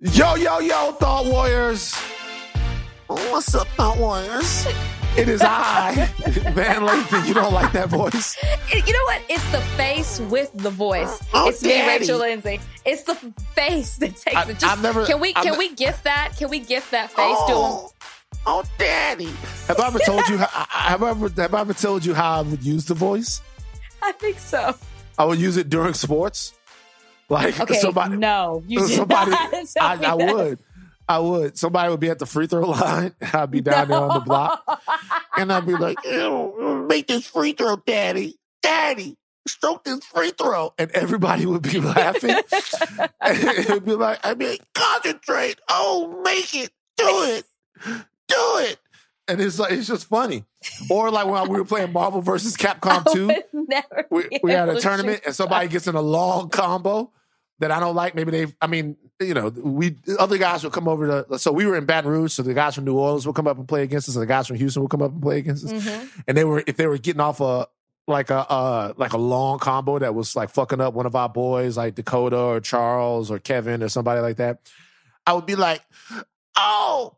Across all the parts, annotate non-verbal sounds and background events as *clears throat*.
Yo, yo, yo, Thought Warriors. What's up, Thought Warriors? It is I, *laughs* Van Lathan. You don't like that voice? You know what? It's the face with the voice. Oh, it's me. Rachel Lindsay. It's the face that takes I- it. Just, I've never- can we I've can we gift that? Can we gift that face Oh, oh, daddy. Have I ever told you? How, have I ever have I ever told you how I would use the voice? I think so. I would use it during sports. *laughs* Like Okay, somebody, no, you somebody, *laughs* I, I would. I would. Somebody would be at the free throw line. *laughs* I'd be down there on the block. And I'd be like, make this free throw, daddy. Daddy, stroke this free throw. And everybody would be laughing. and it'd be like, I'd be like, concentrate. Oh, make it. Do it. Do it. And it's like, it's just funny. Or like when we were playing Marvel versus Capcom 2 never we, we had a tournament and somebody gets in a long combo that I don't like. Maybe they, I mean, you know, we other guys would come over to. So we were in Baton Rouge, so the guys from New Orleans would come up and play against us, and the guys from Houston would come up and play against us. Mhm. And they were if they were getting off a like a uh like a long combo that was like fucking up one of our boys, like Dakota or Charles or Kevin or somebody like that. I would be like, oh.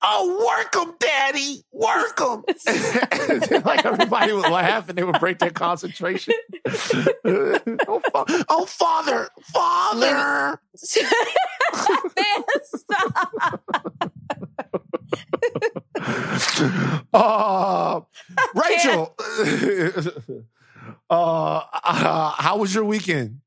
Oh, work them, daddy. Work them. *laughs* like everybody would laugh and they would break their concentration. *laughs* oh, fa- oh, father, father. Man, *laughs* stop. uh, Rachel, uh, uh, how was your weekend?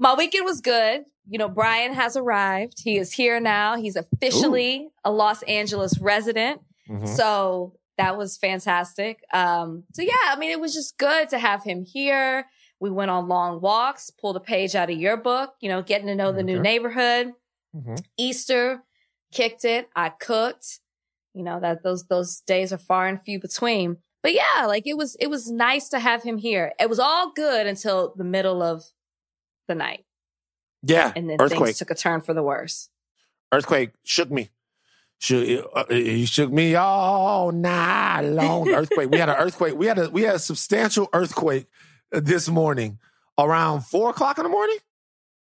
My weekend was good. You know, Brian has arrived. He is here now. He's officially a Los Angeles resident. Mm-hmm. So that was fantastic. Um, so yeah, I mean, it was just good to have him here. We went on long walks, pulled a page out of your book, you know, getting to know the new Okay. neighborhood. Mhm. Easter, kicked it. I cooked. You know, that those those days are far and few between. But yeah, like it was it was nice to have him here. It was all good until the middle of the night. Yeah, And then earthquake. things took a turn for the worse. Earthquake shook me. Shook, uh, he shook me all night long. *laughs* Earthquake. We had an earthquake. We had a we had a substantial earthquake this morning around four o'clock in the morning.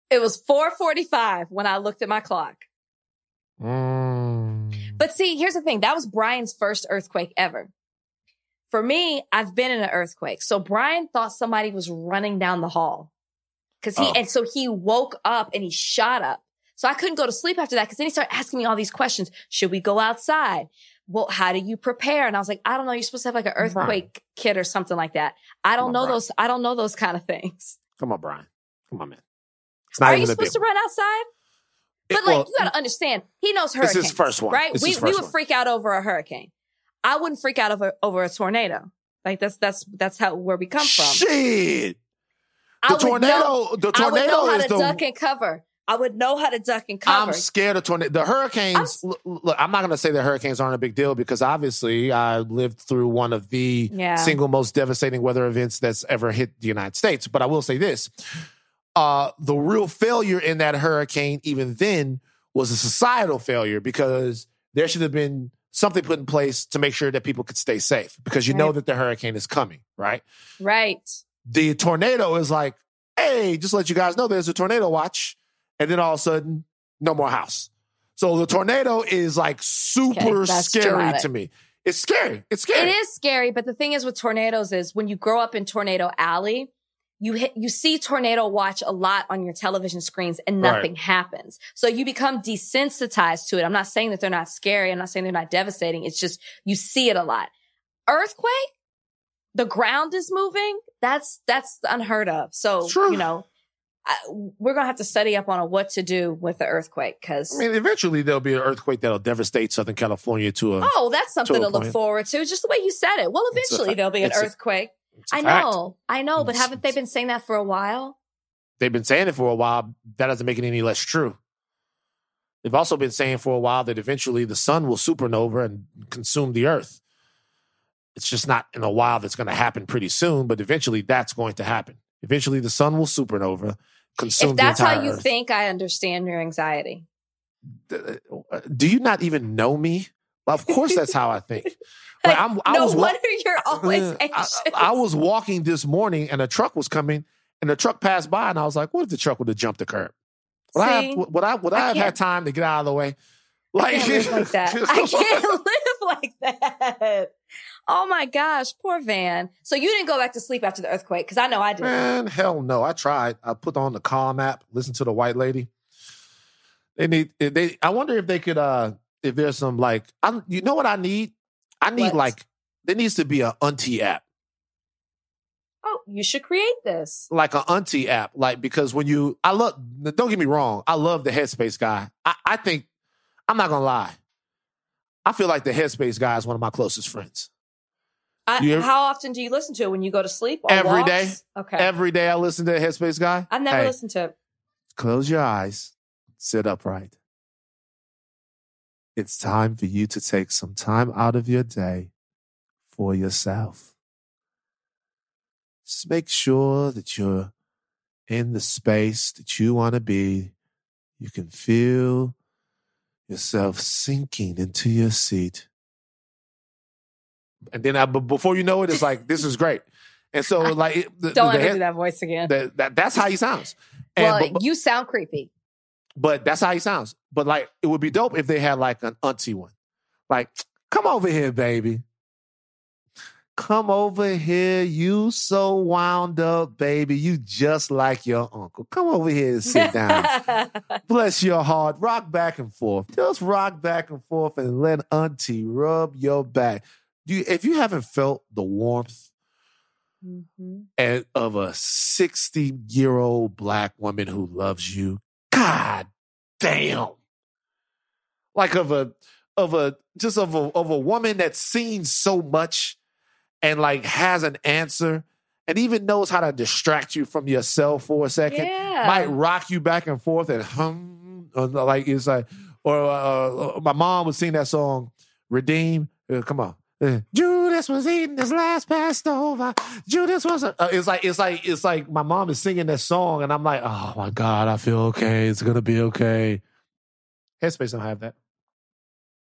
It was 445 when I looked at my clock. Mm. But see, here's the thing. That was Brian's first earthquake ever. For me, I've been in an earthquake. So Brian thought somebody was running down the hall. Cause he, Oh. and so he woke up and he shot up. So I couldn't go to sleep after that because then he started asking me all these questions. Should we go outside? Well, how do you prepare? And I was like, I don't know. You're supposed to have like an earthquake kit or something like that. I don't on, know Brian. those. I don't know those kind of things. Come on, Brian. Come on, man. It's not Are you supposed to run outside? It- But like, well, you got to understand, he knows This is hurricanes. his first one. right? We we would one. freak out over a hurricane. I wouldn't freak out over over a tornado. Like that's that's that's how where we come from. Shit. The tornado. know- the I would tornado know how is to the. duck and cover. I would know how to duck and cover. I'm scared of tornado. The hurricanes. look, look, I'm not going to say that hurricanes aren't a big deal because obviously I lived through one of the Yeah. single most devastating weather events that's ever hit the United States. But I will say this: uh, the real failure in that hurricane, even then, was a societal failure because there should have been something put in place to make sure that people could stay safe because you know that the hurricane is coming, right? right. The tornado is like, hey, just let you guys know there's a tornado watch. And then all of a sudden, no more house. So the tornado is like super Okay, scary dramatic. to me. It's scary. It's scary. It is scary, but the thing is with tornadoes is when you grow up in Tornado Alley, you hit, you see tornado watch a lot on your television screens and Right. nothing happens. So you become desensitized to it. I'm not saying that they're not scary. I'm not saying they're not devastating. It's just you see it a lot. Earthquake, the ground is moving. That's that's unheard of. So True. you know, I, we're gonna have to study up on what to do with the earthquake because I mean, eventually there'll be an earthquake that'll devastate Southern California to a. oh, that's something to to, look point. forward to. Just the way you said it. Well, eventually there'll be an it's earthquake. a I know, I know, but haven't they been saying that for a while? They've been saying it for a while. That doesn't make it any less true. They've also been saying for a while that eventually the sun will supernova and consume the earth. It's just not in a while that's going to happen pretty soon, but eventually that's going to happen. Eventually the sun will supernova, consume if that's how you earth. think, I understand your anxiety. Do you not even know me? Of course that's how I think. *laughs* Like, I'm, I no was wonder you're *laughs* always Uh, I, anxious. I was walking this morning and a truck was coming and the truck passed by and I was like, what if the truck would have jumped the curb? Would I See? have, would I, would I, I have had time to get out of the way? I can't live like *laughs* that. I can't live like that. Oh my gosh, poor Van. So you didn't go back to sleep after the earthquake because I know I did. Man, hell no. I tried. I put on the Calm app, listen to the white lady. They need they I wonder if they could uh if there's some like I you know what I need? I need What? like there needs to be a auntie app. Oh, you should create this. Like an auntie app. Like because when you I love don't get me wrong, I love the headspace guy. I, I think I'm not gonna lie. I feel like the headspace guy is one of my closest friends. I, You ever- how often do you listen to it when you go to sleep? Every walks? day. Okay. Every day I listen to headspace guy. I've never Hey, listened to it. Close your eyes, sit upright. It's time for you to take some time out of your day for yourself. Just make sure that you're in the space that you want to be. You can feel yourself sinking into your seat. And then I, but before you know it, it's like, this is great. And so, like, it- the, Don't the, ever do that voice again. the- that, that's how he sounds. And, well, but- you sound creepy. but that's how he sounds. But like, it would be dope if they had like an auntie one. Like, come over here, baby. Come over here. You so wound up, baby. You just like your uncle. Come over here and sit down. *laughs* Bless your heart. Rock back and forth. Just rock back and forth and let auntie rub your back. Do you, if you haven't felt the warmth Mhm. and of a 60 year old black woman who loves you. God damn. Like of a of a just of a of a woman that's seen so much and like has an answer and even knows how to distract you from yourself for a second. Yeah. Might rock you back and forth and hum or like it's like or uh, my mom would sing that song Redeem. Uh, come on. Judas was eating his last Passover. Judas was. A, uh, it's like it's like it's like my mom is singing that song, and I'm like, oh my god, I feel okay. It's gonna be okay. Headspace don't have that.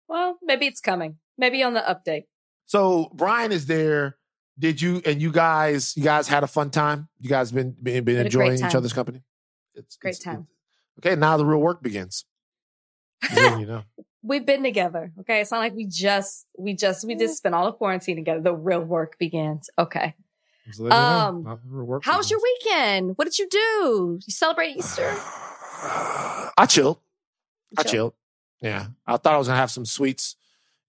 well, maybe it's coming. Maybe on the update. So Brian is there. Did you and you guys? You guys had a fun time. You guys been been, been Had a great enjoying each other's company. It's Great it's- time. Okay, now the real work begins. Then you *laughs* know. We've been together. Okay. It's not like we just, we just, we just spent all the quarantine together. The real work begins. Okay. So let me know. Um, Now work How was your weekend? What did you do? You celebrate Easter? I chilled. I Chill. chilled. Yeah. I thought I was gonna have some sweets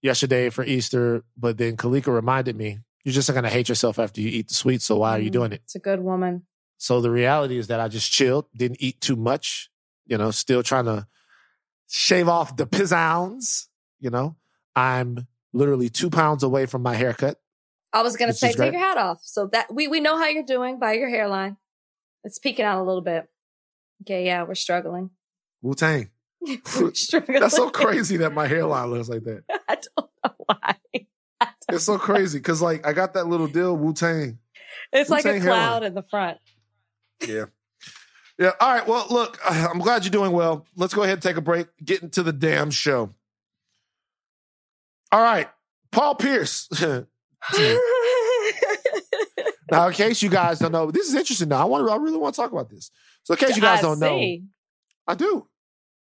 yesterday for Easter, but then Kalika reminded me, you're just gonna hate yourself after you eat the sweets, so why are you Mhm. doing it? It's a good woman. So the reality is that I just chilled, didn't eat too much, you know, still trying to shave off the pizzowns, you know. I'm literally two pounds away from my haircut. I was to say, take great. your hat off. So that we, we know how you're doing by your hairline. It's peeking out a little bit. Okay. Yeah. We're struggling. Wu Tang. struggling. *laughs* *laughs* That's so crazy that my hairline looks like that. *laughs* I don't know why. It's so crazy because like I got that little deal, Wu Tang. It's like a Wu-Tang cloud hairline. in the front. Yeah. Yeah. All right. Well, look, *sighs* I'm glad you're doing well. Let's go ahead and take a break. Get into the damn show. All right. Paul Pierce. *laughs* now, in case you guys don't know, this is interesting now. I want to, I really want to talk about this. So, in case you guys I don't know. I do.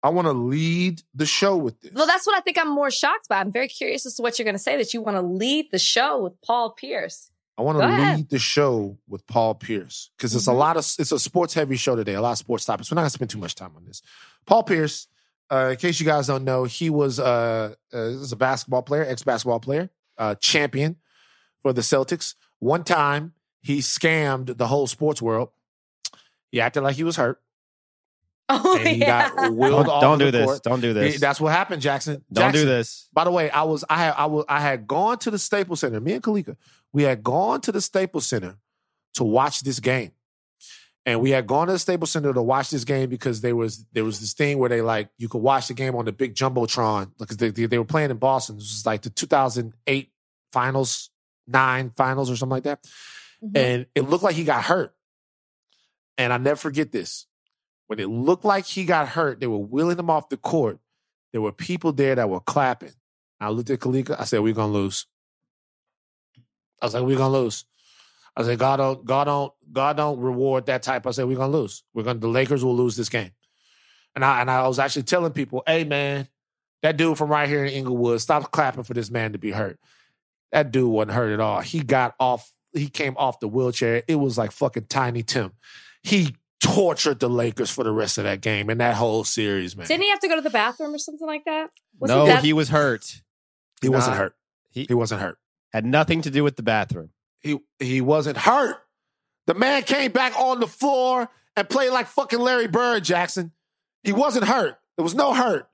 I want to lead the show with this. Well, that's what I think I'm more shocked by. I'm very curious as to what you're going to say that you want to lead the show with Paul Pierce. I want to lead the show with Paul Pierce because it's a Mhm. lot of it's a sports heavy show today. A lot of sports topics. We're not gonna spend too much time on this. Paul Pierce, uh, in case you guys don't know, he was uh, uh was a basketball player, ex basketball player, uh, champion for the Celtics. One time he scammed the whole sports world. He acted like he was hurt, *laughs* Oh, and he yeah. got willed Don't, off don't the do this. court. Don't do this. that's what happened, Jackson. don't Jackson, do this. by the way, I was I had I was I had gone to the Staples Center. Me and Kalika, we had gone to the Staples Center to watch this game, and we had gone to the Staples Center to watch this game because there was there was this thing where they like you could watch the game on the big jumbotron because they, they they were playing in Boston. This was like the 2008 finals, nine finals or something like that, Mhm. and it looked like he got hurt. And I never forget this. When it looked like he got hurt, they were wheeling him off the court. There were people there that were clapping. I looked at Kalika. I said, "We're gonna lose." I was like, "We're gonna lose." I said, "God don't, God don't, God don't reward that type." I said, "We're gonna lose. We're gonna. The Lakers will lose this game." And I and I was actually telling people, hey man, that dude from right here in Inglewood, stop clapping for this man to be hurt. That dude wasn't hurt at all. He got off, he came off the wheelchair. It was like fucking Tiny Tim. He tortured the Lakers for the rest of that game and that whole series, man. Didn't he have to go to the bathroom or something like that? Was no, that? he was hurt. He wasn't hurt. He- He wasn't hurt. Had nothing to do with the bathroom. He he wasn't hurt. The man came back on the floor and played like fucking Larry Bird, Jackson. He wasn't hurt. There was no hurt.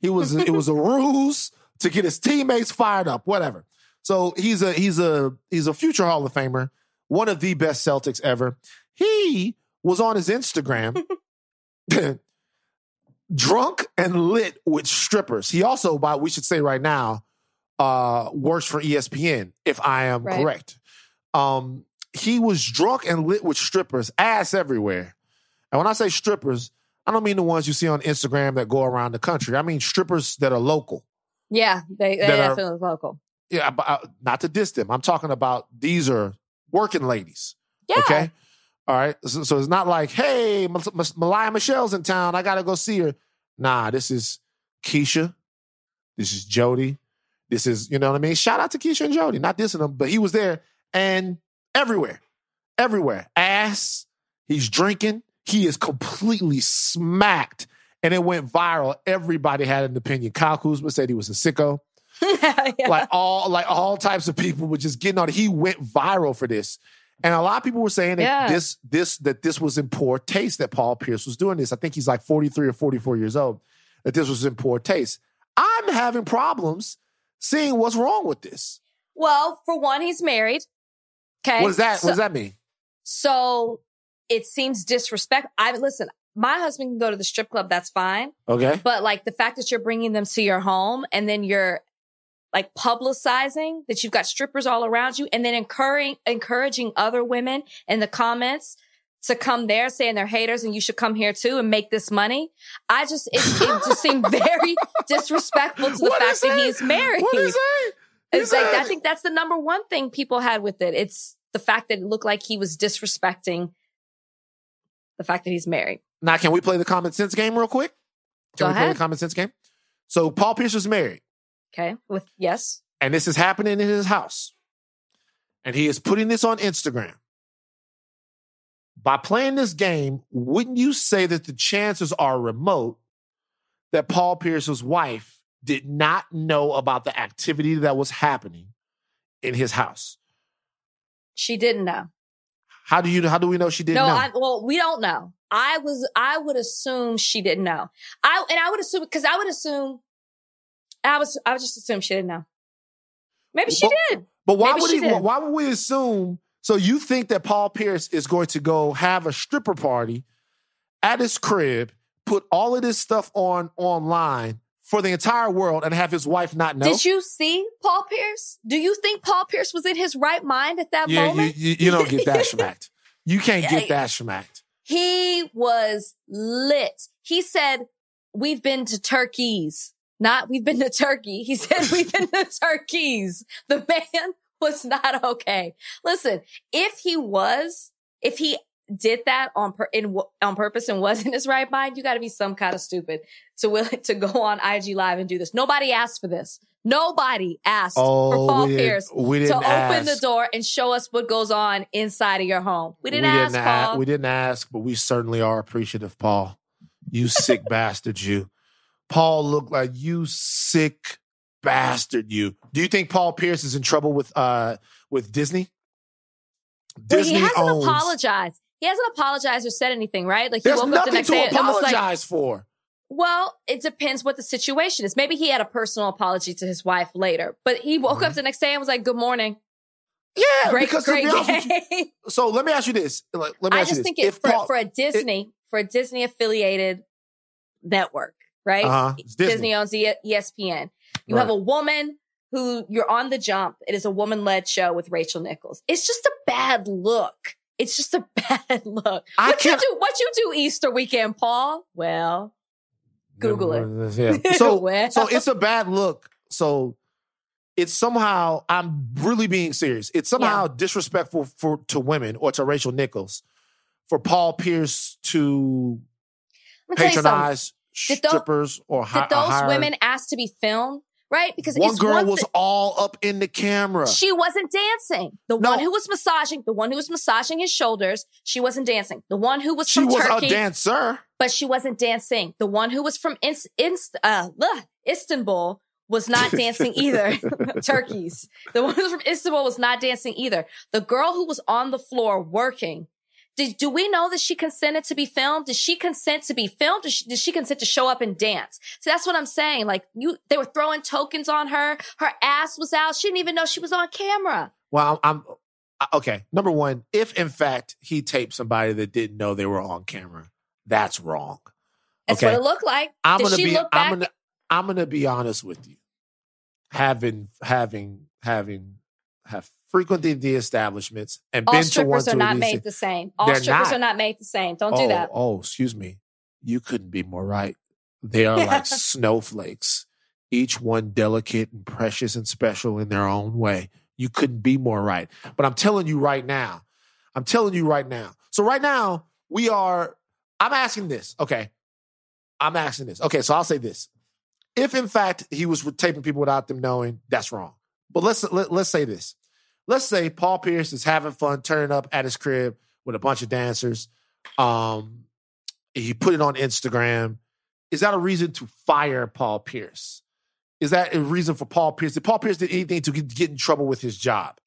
He was it was a *laughs* ruse to get his teammates fired up, whatever. So he's a he's a he's a future Hall of Famer, one of the best Celtics ever. He was on his Instagram *laughs* *laughs* drunk and lit with strippers. He also, by we should say right now, uh, works for ESPN, if I am Right. correct. Um, he was drunk and lit with strippers, ass everywhere. And when I say strippers, I don't mean the ones you see on Instagram that go around the country. I mean strippers that are local. yeah, they, they that are- local. Yeah, but uh, not to diss them. I'm talking about these are working ladies. Yeah. Okay. All right. So, so it's not like, hey, M- M- Malaya Michelle's in town. I got to go see her. Nah, this is Keisha. This is Jody. This is, you know what I mean? Shout out to Keisha and Jody. Not dissing them, but he was there and everywhere, everywhere. Ass. He's drinking. He is completely smacked. And it went viral. Everybody had an opinion. Kyle Kuzma said he was a sicko *laughs* Yeah. like all like all types of people were just getting on. He went viral for this, and a lot of people were saying that Yeah. this this that this was in poor taste that Paul Pierce was doing this. I think he's like forty three or forty four years old. That this was in poor taste. I'm having problems seeing what's wrong with this. well, for one, he's married. Okay. What does that So, What does that mean? so it seems disrespect. I listen. My husband can go to the strip club. That's fine. Okay, But like the fact that you're bringing them to your home and then you're like publicizing that you've got strippers all around you and then encouraging, encouraging other women in the comments to come there saying they're haters and you should come here too and make this money. I just, it, it just seemed *laughs* very disrespectful to the What fact that he's married. What is it? It's like, I think that's the number one thing people had with it. It's the fact that it looked like he was disrespecting the fact that he's married. Now, can we play the common sense game real quick? Can Go we play ahead. the common sense game? So Paul Pierce was married. Okay. With yes. and this is happening in his house. And he is putting this on Instagram. By playing this game, wouldn't you say that the chances are remote that Paul Pierce's wife did not know about the activity that was happening in his house? She didn't know. How do you how do we know she didn't no, know? I, well, we don't know. I was, I would assume she didn't know. I, and I would assume, cause I would assume, I was, I would just assume she didn't know. Maybe she Well, did. But why Maybe would he? did. Why would we assume? So you think that Paul Pierce is going to go have a stripper party at his crib, put all of this stuff on online for the entire world, and have his wife not know? Did you see Paul Pierce? Do you think Paul Pierce was in his right mind at that yeah, moment? you you don't get that *laughs* smacked. You can't Yeah, get that smacked. He was lit. He said, we've been to Turkeys. Not we've been to Turkey. He said *laughs* we've been to Turkeys. The man *laughs* was not okay. Listen, if he was, if he did that on per, in, on purpose and was in his right mind, you got to be some kind of stupid to willing *laughs* to go on IG live and do this. Nobody asked for this. Nobody asked for Oh, Paul we Pierce we to didn't open ask. the door and show us what goes on inside of your home. We didn't we ask, didn't Paul. a- we didn't ask, but we certainly are appreciative, Paul. You *laughs* sick bastard, you. Paul looked like you sick bastard, you. Do you think Paul Pierce is in trouble with uh with Disney? But he hasn't owns- apologized. He hasn't apologized or said anything, right? Like he There's woke up the nothing next to day and was like, apologize for. well, it depends what the situation is. Maybe he had a personal apology to his wife later, but he woke up the next day and was like, good morning. Yeah, Great, because great you- day. *laughs* so let me ask you this. Like, let me I ask just you think this. it If for, Paul- for a Disney, for a Disney affiliated network, right? uh-huh, Disney. Disney. owns E- ESPN. You Right. have a woman who you're on the jump. It is a woman led show with Rachel Nichols. It's just a bad look. It's just a *laughs* bad look. I What you can't- do? What you do Easter weekend, Paul? Well, Google it. *laughs* Yeah. *laughs* So Well. so it's a bad look. So it's somehow I'm really being serious. It's somehow disrespectful for to women or to Rachel Nichols for Paul Pierce to Let me tell you something. patronize strippers or hi- Did those hired- women ask to be filmed? Right? Because One girl one was all up in the camera. She wasn't dancing. The No. one who was massaging, the one who was massaging his shoulders, she wasn't dancing. The one who was She from was Turkey, a dancer. but she wasn't dancing. The one who was from Ins- Inst- uh, ugh, Istanbul was not *laughs* dancing either. *laughs* Turkeys. The one who was from Istanbul was not dancing either. The girl who was on the floor working. Did, do we know that she consented to be filmed? Did she consent to be filmed? Did she, did she consent to show up and dance? So that's what I'm saying. Like you, they were throwing tokens on her. Her ass was out. She didn't even know she was on camera. Well, I'm, I'm okay. Number one, if in fact he taped somebody that didn't know they were on camera, that's wrong. That's Okay. what it looked like. I'm Did gonna be. I'm gonna. I'm gonna be honest with you. Having having having have frequented the establishments and All been to one All strippers are not made the same. All They're strippers not. are not made the same. Don't oh, do that. Oh, excuse me. You couldn't be more right. They are like *laughs* snowflakes, each one delicate and precious and special in their own way. You couldn't be more right. But I'm telling you right now, I'm telling you right now. So right now, we are, I'm asking this. Okay. I'm asking this. Okay. So I'll say this. If in fact he was taping people without them knowing, that's wrong. But let's let, let's say this. Let's say Paul Pierce is having fun, turning up at his crib with a bunch of dancers. Um, he put it on Instagram. Is that a reason to fire Paul Pierce? Is that a reason for Paul Pierce? Did Paul Pierce did anything to get, get in trouble with his job?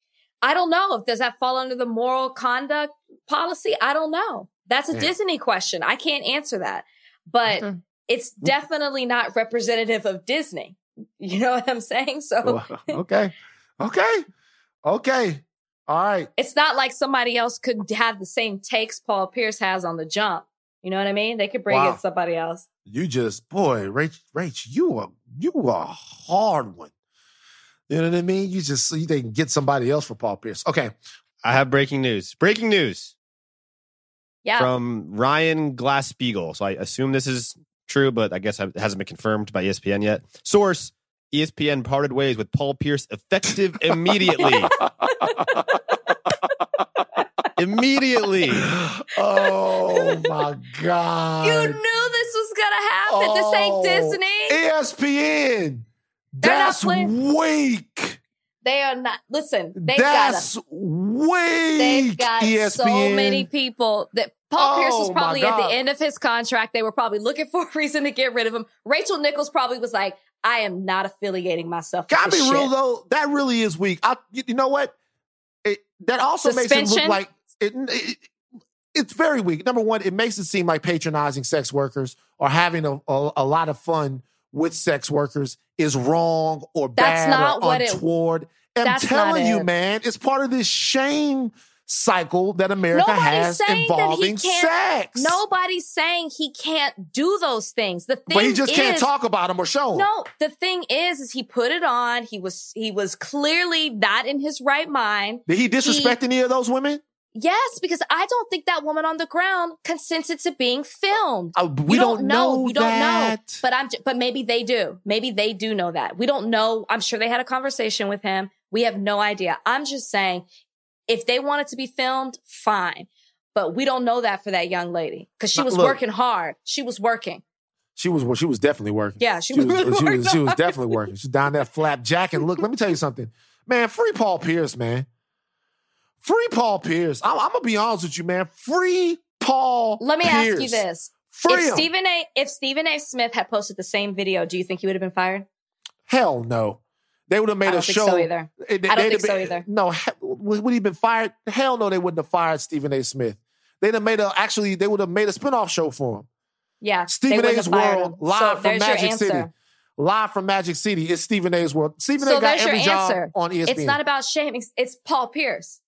I don't know. Does that fall under the moral conduct policy? I don't know. That's a Yeah. Disney question. I can't answer that. But Okay. it's definitely not representative of Disney. You know what I'm saying? So *laughs* okay, okay, okay. All right. it's not like somebody else could have the same takes Paul Pierce has on the jump. You know what I mean? They could bring Wow. in somebody else. You just boy, Rach, Rach, you are you are a hard one. You know what I mean? You just you can get somebody else for Paul Pierce. Okay. I have breaking news. Breaking news Yeah. from Ryan Glasspiegel. So I assume this is true, but I guess it hasn't been confirmed by ESPN yet. Source: ESPN parted ways with Paul Pierce effective *laughs* immediately. immediately. oh my God. you knew this was gonna happen. this ain't Oh, Disney. ESPN. They're not That's playing- weak. They are not. Listen, they've got a, weak. they've got ESPN. so many people that Paul oh Pierce was Oh, probably at the end of his contract. They were probably looking for a reason to get rid of him. Rachel Nichols probably was like, "I am not affiliating myself." with Gotta be this real though. That really is weak. I, you know what? It, that also makes it look like it, it- It's very weak. Number one, it makes it seem like patronizing sex workers or having a, a, a lot of fun with sex workers is wrong or That's bad not or what it- untoward. I'm that's telling you, it. man, it's part of this shame cycle that America Nobody's has he involving sex. Nobody's saying he can't do those things. The thing but he just can't talk about them or show them. No, the thing is, is he put it on. He was he was clearly not in his right mind. Did he disrespect any of those women? Yes, because I don't think that woman on the ground consented to being filmed. Uh, we You don't, know. We don't know. But I'm. j- But maybe they do. Maybe they do know that. We don't know. I'm sure they had a conversation with him. We have no idea. I'm just saying, if they wanted to be filmed, fine. But we don't know that for that young lady because she was look. working hard. She was working. She was she was definitely working. Yeah, she, She was. was, really she, was, *laughs* working she was definitely working. She's down that flap jacket. Look, let me tell you something, man. Free Paul Pierce, man. Free Paul Pierce. I'm, I'm gonna be honest with you, man. Free Paul. Let me Pierce. ask you this: Free if him. Stephen A. If Stephen A. Smith had posted the same video, do you think he would have been fired? Hell no. They would have made I don't a think show. so either. It- I don't think have so either. No, would he been fired? Hell no, they wouldn't have fired Stephen A. Smith. They'd have made a actually. They would have made a spinoff show for him. Yeah, Stephen A's World him. live so from Magic. City. Live from Magic City. It's Stephen A's World. Stephen So A. got every job answer. on ESPN. It's not about shaming. It's Paul Pierce.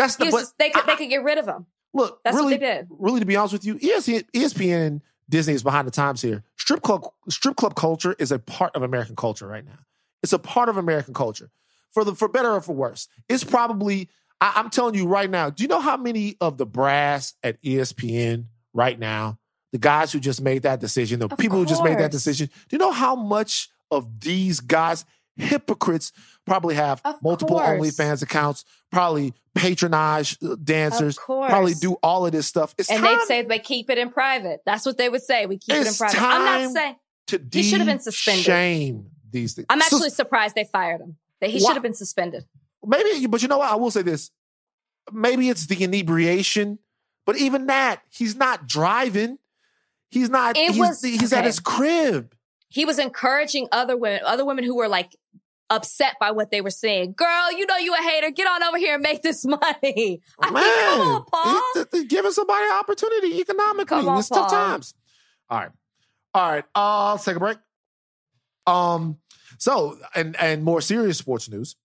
That's the. was they could I- they could get rid of him. Look, That's what really, they did. really, to be honest with you, ESPN, ESPN and Disney is behind the times here. Strip club, strip club culture is a part of American culture right now. It's a part of American culture, for the for better or for worse. It's probably. I, I'm telling you right now. Do you know how many of the brass at ESPN right now, the guys who just made that decision, the Of people who just made that decision, do you know how much of these guys hypocrites, probably have Of multiple course. OnlyFans accounts, probably patronize uh, dancers, probably do all of this stuff. It's and time they'd say they keep it in private. That's what they would say. We keep it in It's private. I'm not saying. to He should have been suspended. shame these things. I'm actually surprised they fired him. That he should have been suspended. maybe, but you know what? I will say this. Maybe it's the inebriation, but even that, he's not driving. He's not. It he's was- he's at his crib. He was encouraging other women, other women who were like upset by what they were saying. Girl, you know you a hater. Get on over here and make this *laughs* money. I Man, mean, come on, Paul. he- th- th- giving somebody an opportunity economically. Come on, it's tough times. All right, all right. Uh, let's take a break. Um, so and and more serious sports news.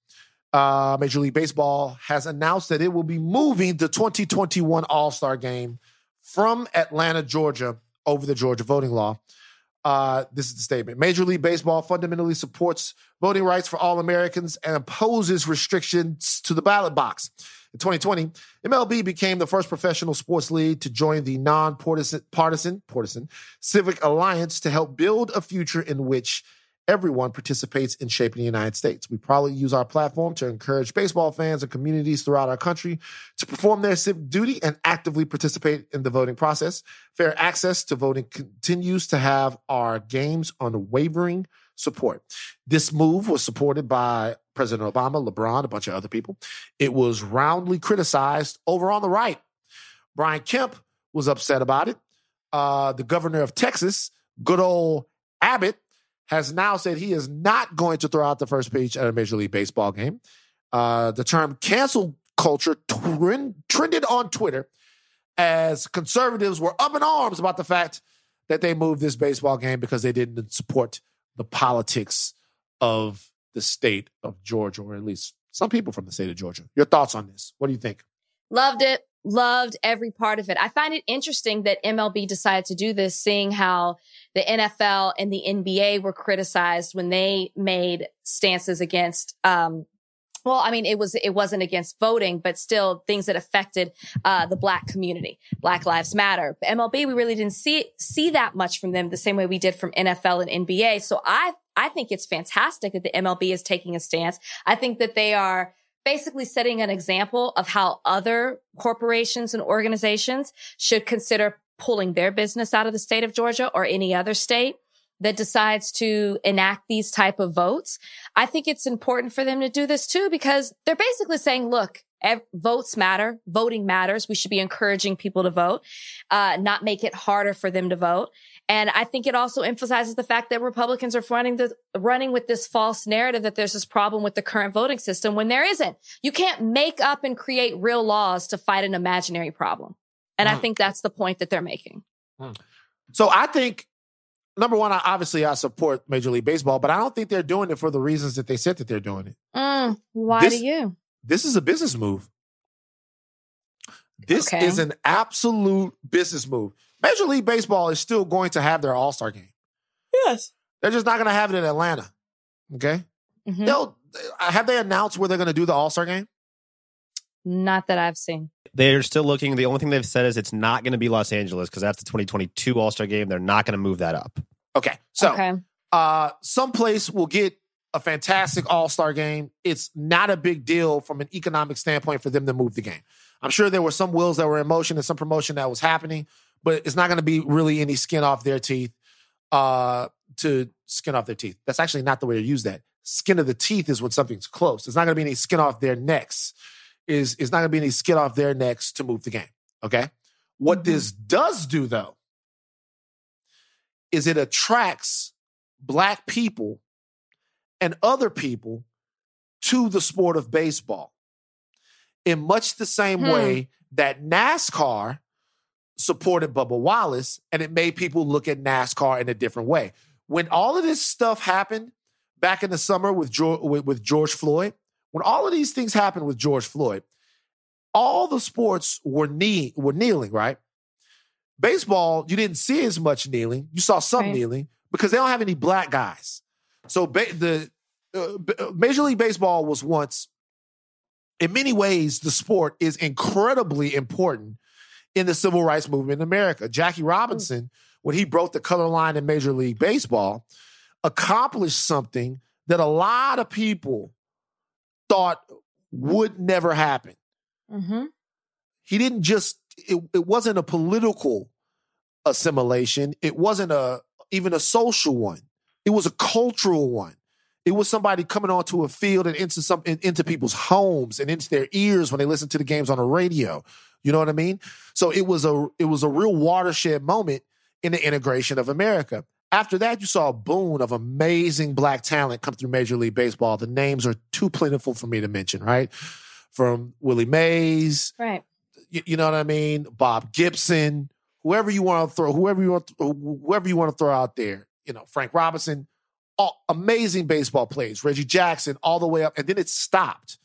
Uh, Major League Baseball has announced that it will be moving the 2021 All Star Game from Atlanta, Georgia, over the Georgia voting law. Uh, this is the statement. Major League Baseball fundamentally supports voting rights for all Americans and opposes restrictions to the ballot box. In 2020, MLB became the first professional sports league to join the non-partisan partisan, partisan Civic Alliance to help build a future in which everyone participates in shaping the United States. We proudly use our platform to encourage baseball fans and communities throughout our country to perform their civic duty and actively participate in the voting process. Fair access to voting continues to have our game's unwavering support. This move was supported by President Obama, LeBron, a bunch of other people. It was roundly criticized over on the right. Brian Kemp was upset about it. Uh, the governor of Texas, good old Abbott, has now said he is not going to throw out the first pitch at a Major League Baseball game. Uh, the term cancel culture trend, trended on Twitter as conservatives were up in arms about the fact that they moved this baseball game because they didn't support the politics of the state of Georgia, or at least some people from the state of Georgia. Your thoughts on this? What do you think? Loved it. Loved every part of it. I find it interesting that MLB decided to do this, seeing how the NFL and the NBA were criticized when they made stances against, um, well, I mean, it was, it wasn't against voting, but still things that affected, uh, the black community. Black Lives Matter. But MLB, we really didn't see, see that much from them the same way we did from NFL and NBA. So I, I think it's fantastic that the MLB is taking a stance. I think that they are, basically setting an example of how other corporations and organizations should consider pulling their business out of the state of Georgia or any other state that decides to enact these type of votes. I think it's important for them to do this too, because they're basically saying, look, ev- votes matter. Voting matters. We should be encouraging people to vote, uh, not make it harder for them to vote. And I think it also emphasizes the fact that Republicans are running the, running with this false narrative that there's this problem with the current voting system when there isn't. You can't make up and create real laws to fight an imaginary problem. And I Mm. think that's the point that they're making. So I think number one, I, obviously I support Major League Baseball, but I don't think they're doing it for the reasons that they said that they're doing it. Mm, why This- do you? This is a business move. This Okay. is an absolute business move. Major League Baseball is still going to have their All Star game. Yes. They're just not going to have it in Atlanta. Okay. Mm-hmm. They'll have they announced where they're going to do the All Star game. Not that I've seen. They're still looking. The only thing they've said is it's not going to be Los Angeles because that's the 2022 All Star game. They're not going to move that up. Okay. So okay. uh, someplace will get a fantastic All Star game. It's not a big deal from an economic standpoint for them to move the game. I'm sure there were some wheels that were in motion and some promotion that was happening, but it's not going to be really any skin off their teeth uh, to skin off their teeth. That's actually not the way to use that. Skin of the teeth is when something's close. It's not going to be any skin off their necks. Is it's not going to be any skin off their necks to move the game. Okay. What Mhm. this does do though is it attracts black people and other people to the sport of baseball in much the same Hmm. way that NASCAR supported Bubba Wallace and it made people look at NASCAR in a different way. When all of this stuff happened back in the summer with George, with, George Floyd, when all of these things happened with George Floyd, all the sports were knee were kneeling, right? Baseball, you didn't see as much kneeling. You saw some Right. kneeling because they don't have any black guys. So ba- the uh, Major League Baseball was once, in many ways, the sport is incredibly important in the civil rights movement in America. Jackie Robinson, when he broke the color line in Major League Baseball, accomplished something that a lot of people thought would never happen. Mm-hmm. He didn't just it, it wasn't a political assimilation. It wasn't a even a social one. It was a cultural one. It was somebody coming onto a field and into some in, into people's homes and into their ears when they listen to the games on the radio. You know what I mean? So it was a it was a real watershed moment in the integration of America. After that, you saw a boon of amazing black talent come through Major League Baseball. The names are too plentiful for me to mention, right? From Willie Mays, Right. you, you know what I mean? Bob Gibson, whoever you want to throw, whoever you want, whoever you want to throw out there. You know, Frank Robinson, all, amazing baseball plays. Reggie Jackson, all the way up, and then it stopped.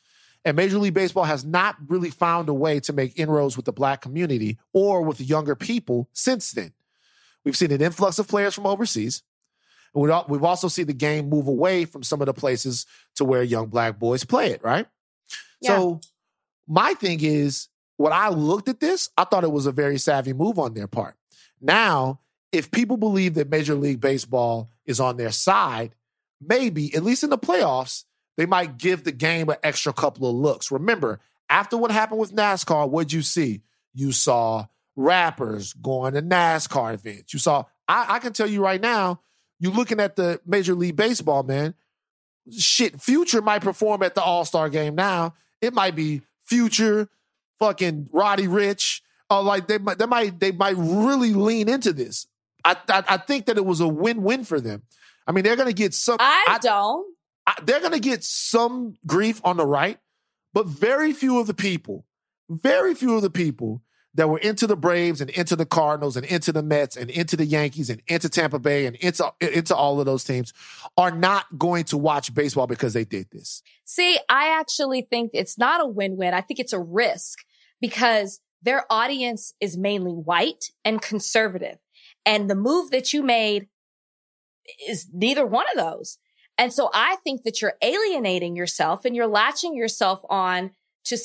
And Major League Baseball has not really found a way to make inroads with the black community or with the younger people since then. We've seen an influx of players from overseas. And we al- We've also seen the game move away from some of the places to where young black boys play it, right? So my thing is, when I looked at this, I thought it was a very savvy move on their part. Now, if people believe that Major League Baseball is on their side, maybe, at least in the playoffs, they might give the game an extra couple of looks. Remember, after what happened with NASCAR, what'd you see? You saw rappers going to NASCAR events. You saw, I, I can tell you right now, you're looking at the Major League Baseball, man. Shit, Future might perform at the All Star game now. It might be Future, fucking Roddy Ricch. Uh, like they might, they might, they might really lean into this. I, I, I think that it was a win-win for them. I mean, they're going to get some. I, I- don't. I, they're going to get some grief on the right, but very few of the people, very few of the people that were into the Braves and into the Cardinals and into the Mets and into the Yankees and into Tampa Bay and into into all of those teams are not going to watch baseball because they did this. See, I actually think it's not a win-win. I think it's a risk because their audience is mainly white and conservative. And the move that you made is neither one of those. And so I think that you're alienating yourself and you're latching yourself on to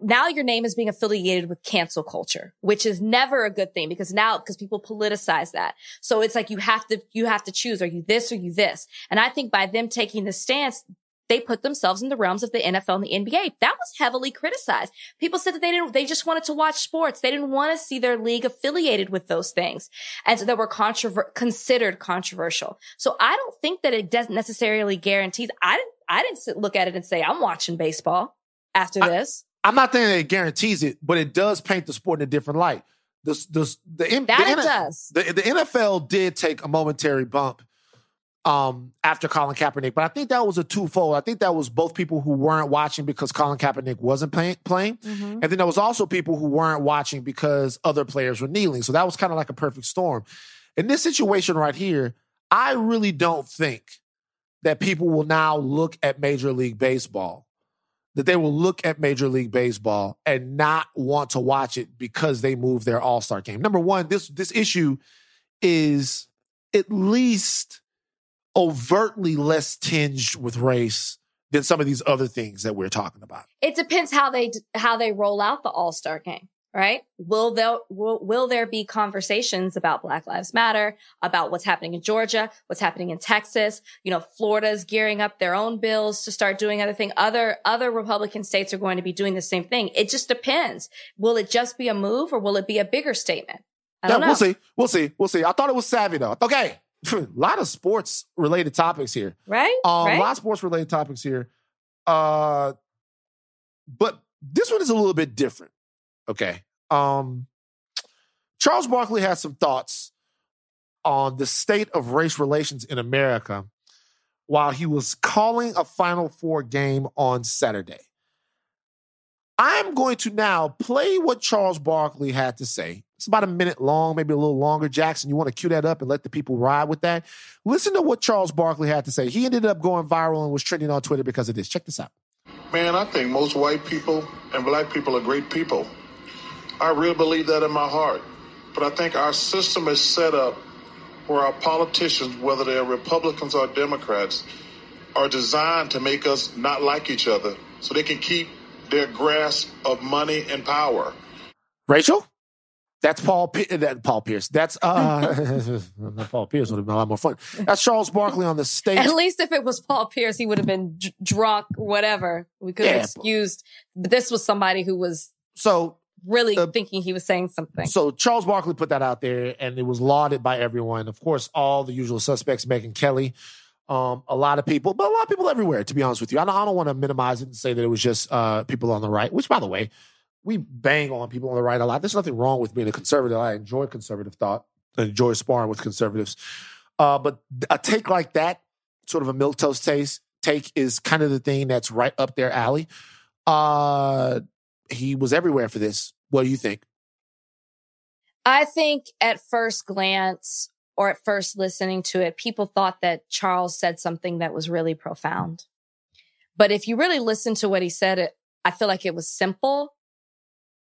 now your name is being affiliated with cancel culture, which is never a good thing because now, because people politicize that. So it's like you have to, you have to choose. Are you this or you this? And I think by them taking the stance, they put themselves in the realms of the NFL and the NBA. That was heavily criticized. People said that they didn't, they just wanted to watch sports. They didn't want to see their league affiliated with those things. And so that were controver- considered controversial. So I don't think that it doesn't necessarily guarantees. I didn't, I didn't sit, look at it and say, I'm watching baseball after I- this. I'm not saying that it guarantees it, but it does paint the sport in a different light. The the the, M- That the it N- does. The, the NFL did take a momentary bump um, after Colin Kaepernick, but I think that was a twofold. I think that was both people who weren't watching because Colin Kaepernick wasn't play, playing, Mhm. and then there was also people who weren't watching because other players were kneeling. So that was kind of like a perfect storm. In this situation right here, I really don't think that people will now look at Major League Baseball, that they will look at Major League Baseball and not want to watch it because they moved their All Star game. Number one, this this issue is at least overtly less tinged with race than some of these other things that we're talking about. It depends how they, how they roll out the all-star game, right? Will there, will, will there be conversations about Black Lives Matter, about what's happening in Georgia, what's happening in Texas? You know, Florida's gearing up their own bills to start doing other thing. Other, other Republican states are going to be doing the same thing. It just depends. Will it just be a move or will it be a bigger statement? I Yeah, don't know. we'll see. We'll see. We'll see. I thought it was savvy though. Okay. *laughs* a lot of sports related topics here. Right? Um, right? A lot of sports related topics here. Uh, but this one is a little bit different. Okay. Um, Charles Barkley has some thoughts on the state of race relations in America while he was calling a Final Four game on Saturday. I'm going to now play what Charles Barkley had to say. It's about a minute long, maybe a little longer. Jackson, you want to cue that up and let the people ride with that? Listen to what Charles Barkley had to say. He ended up going viral and was trending on Twitter because of this. Check this out. Man, I think most white people and black people are great people. I really believe that in my heart. But I think our system is set up where our politicians, whether they're Republicans or Democrats, are designed to make us not like each other so they can keep their grasp of money and power. Rachel? That's Paul. P- that Paul Pierce. That's uh, *laughs* Paul Pierce would have been a lot more fun. That's Charles Barkley on the stage. At least if it was Paul Pierce, he would have been d- drunk, whatever. We could have Yeah. excused. But this was somebody who was So really Uh, thinking he was saying something. So Charles Barkley put that out there, and it was lauded by everyone. Of course, all the usual suspects, Megyn Kelly, um, a lot of people, but a lot of people everywhere. To be honest with you, I don't, don't want to minimize it and say that it was just uh, people on the right. Which, by the way, we bang on people on the right a lot. There's nothing wrong with being a conservative. I enjoy conservative thought. I enjoy sparring with conservatives. Uh, but a take like that, sort of a milk toast taste take, is kind of the thing that's right up their alley. Uh, he was everywhere for this. What do you think? I think at first glance or at first listening to it, people thought that Charles said something that was really profound. But if you really listen to what he said, it, I feel like it was simple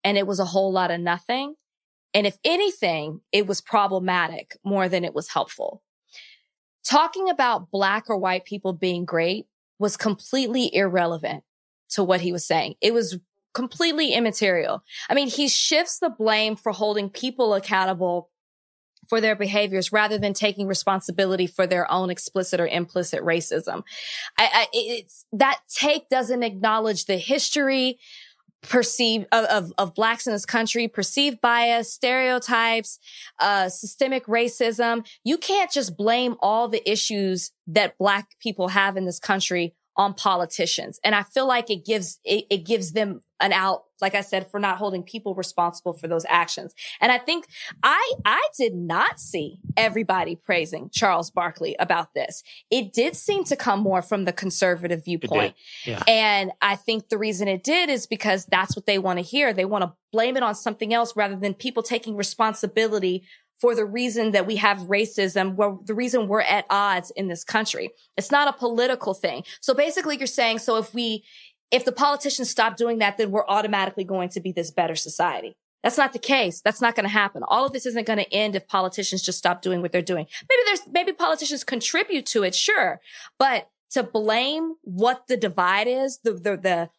and it was a whole lot of nothing. And if anything, it was problematic more than it was helpful. Talking about black or white people being great was completely irrelevant to what he was saying. It was completely immaterial. I mean, he shifts the blame for holding people accountable for their behaviors rather than taking responsibility for their own explicit or implicit racism. I, I, it's that take doesn't acknowledge the history perceived of, of, of blacks in this country, perceived bias, stereotypes, uh, systemic racism. You can't just blame all the issues that black people have in this country on politicians. And I feel like it gives, it, it gives them an out, like I said, for not holding people responsible for those actions. And I think I, I did not see everybody praising Charles Barkley about this. It did seem to come more from the conservative viewpoint. Yeah. And I think the reason it did is because that's what they want to hear. They want to blame it on something else rather than people taking responsibility for the reason that we have racism, where the reason we're at odds in this country. It's not a political thing. So basically you're saying, so if we, if the politicians stop doing that, then we're automatically going to be this better society. That's not the case. That's not going to happen. All of this isn't going to end if politicians just stop doing what they're doing. Maybe there's, maybe politicians contribute to it, sure. But to blame what the divide is, the, the, the,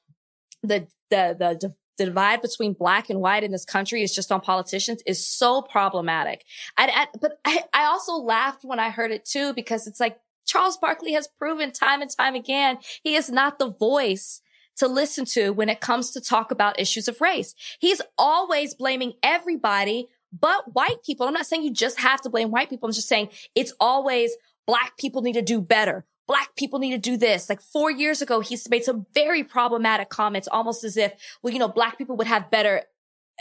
the, the, the, the divide between black and white in this country is just on politicians is so problematic. I, I, but I, I also laughed when I heard it too, because it's like Charles Barkley has proven time and time again, he is not the voice to listen to when it comes to talk about issues of race. He's always blaming everybody but white people. I'm not saying you just have to blame white people. I'm just saying it's always black people need to do better. Black people need to do this. Like four years ago, he's made some very problematic comments, almost as if, well, you know, black people would have better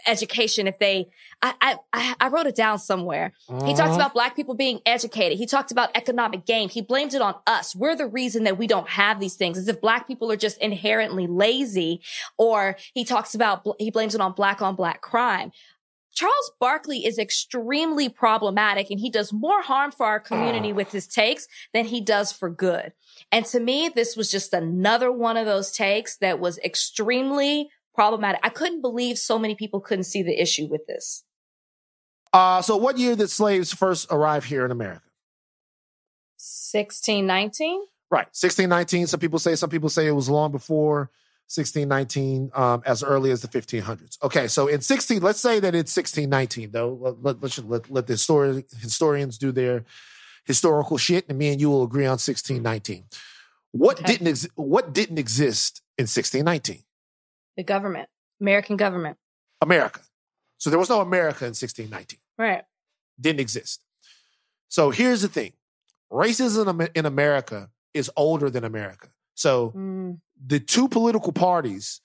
education if they, I, I, I wrote it down somewhere. He talked uh-huh. about black people being educated. He talked about economic gain. He blamed it on us. We're the reason that we don't have these things as if black people are just inherently lazy or he talks about, he blames it on black on black crime. Charles Barkley is extremely problematic and he does more harm for our community ah. with his takes than he does for good. And to me, this was just another one of those takes that was extremely problematic. I couldn't believe so many people couldn't see the issue with this. Uh, so what year did slaves first arrive here in America? 1619? Right, 1619. Some people say, some people say it was long before 1619, um, as early as the 1500s. Okay, so in 16, let's say that it's 1619, though. Let, let, let's- let, let the histori- historians do their historical shit, and me and you will agree on 1619. What Okay. didn't ex- what didn't exist in 1619? The government, American government. America. So there was no America in 1619. Right. didn't exist. So here's the thing racism in America is older than America. So Mm, the two political parties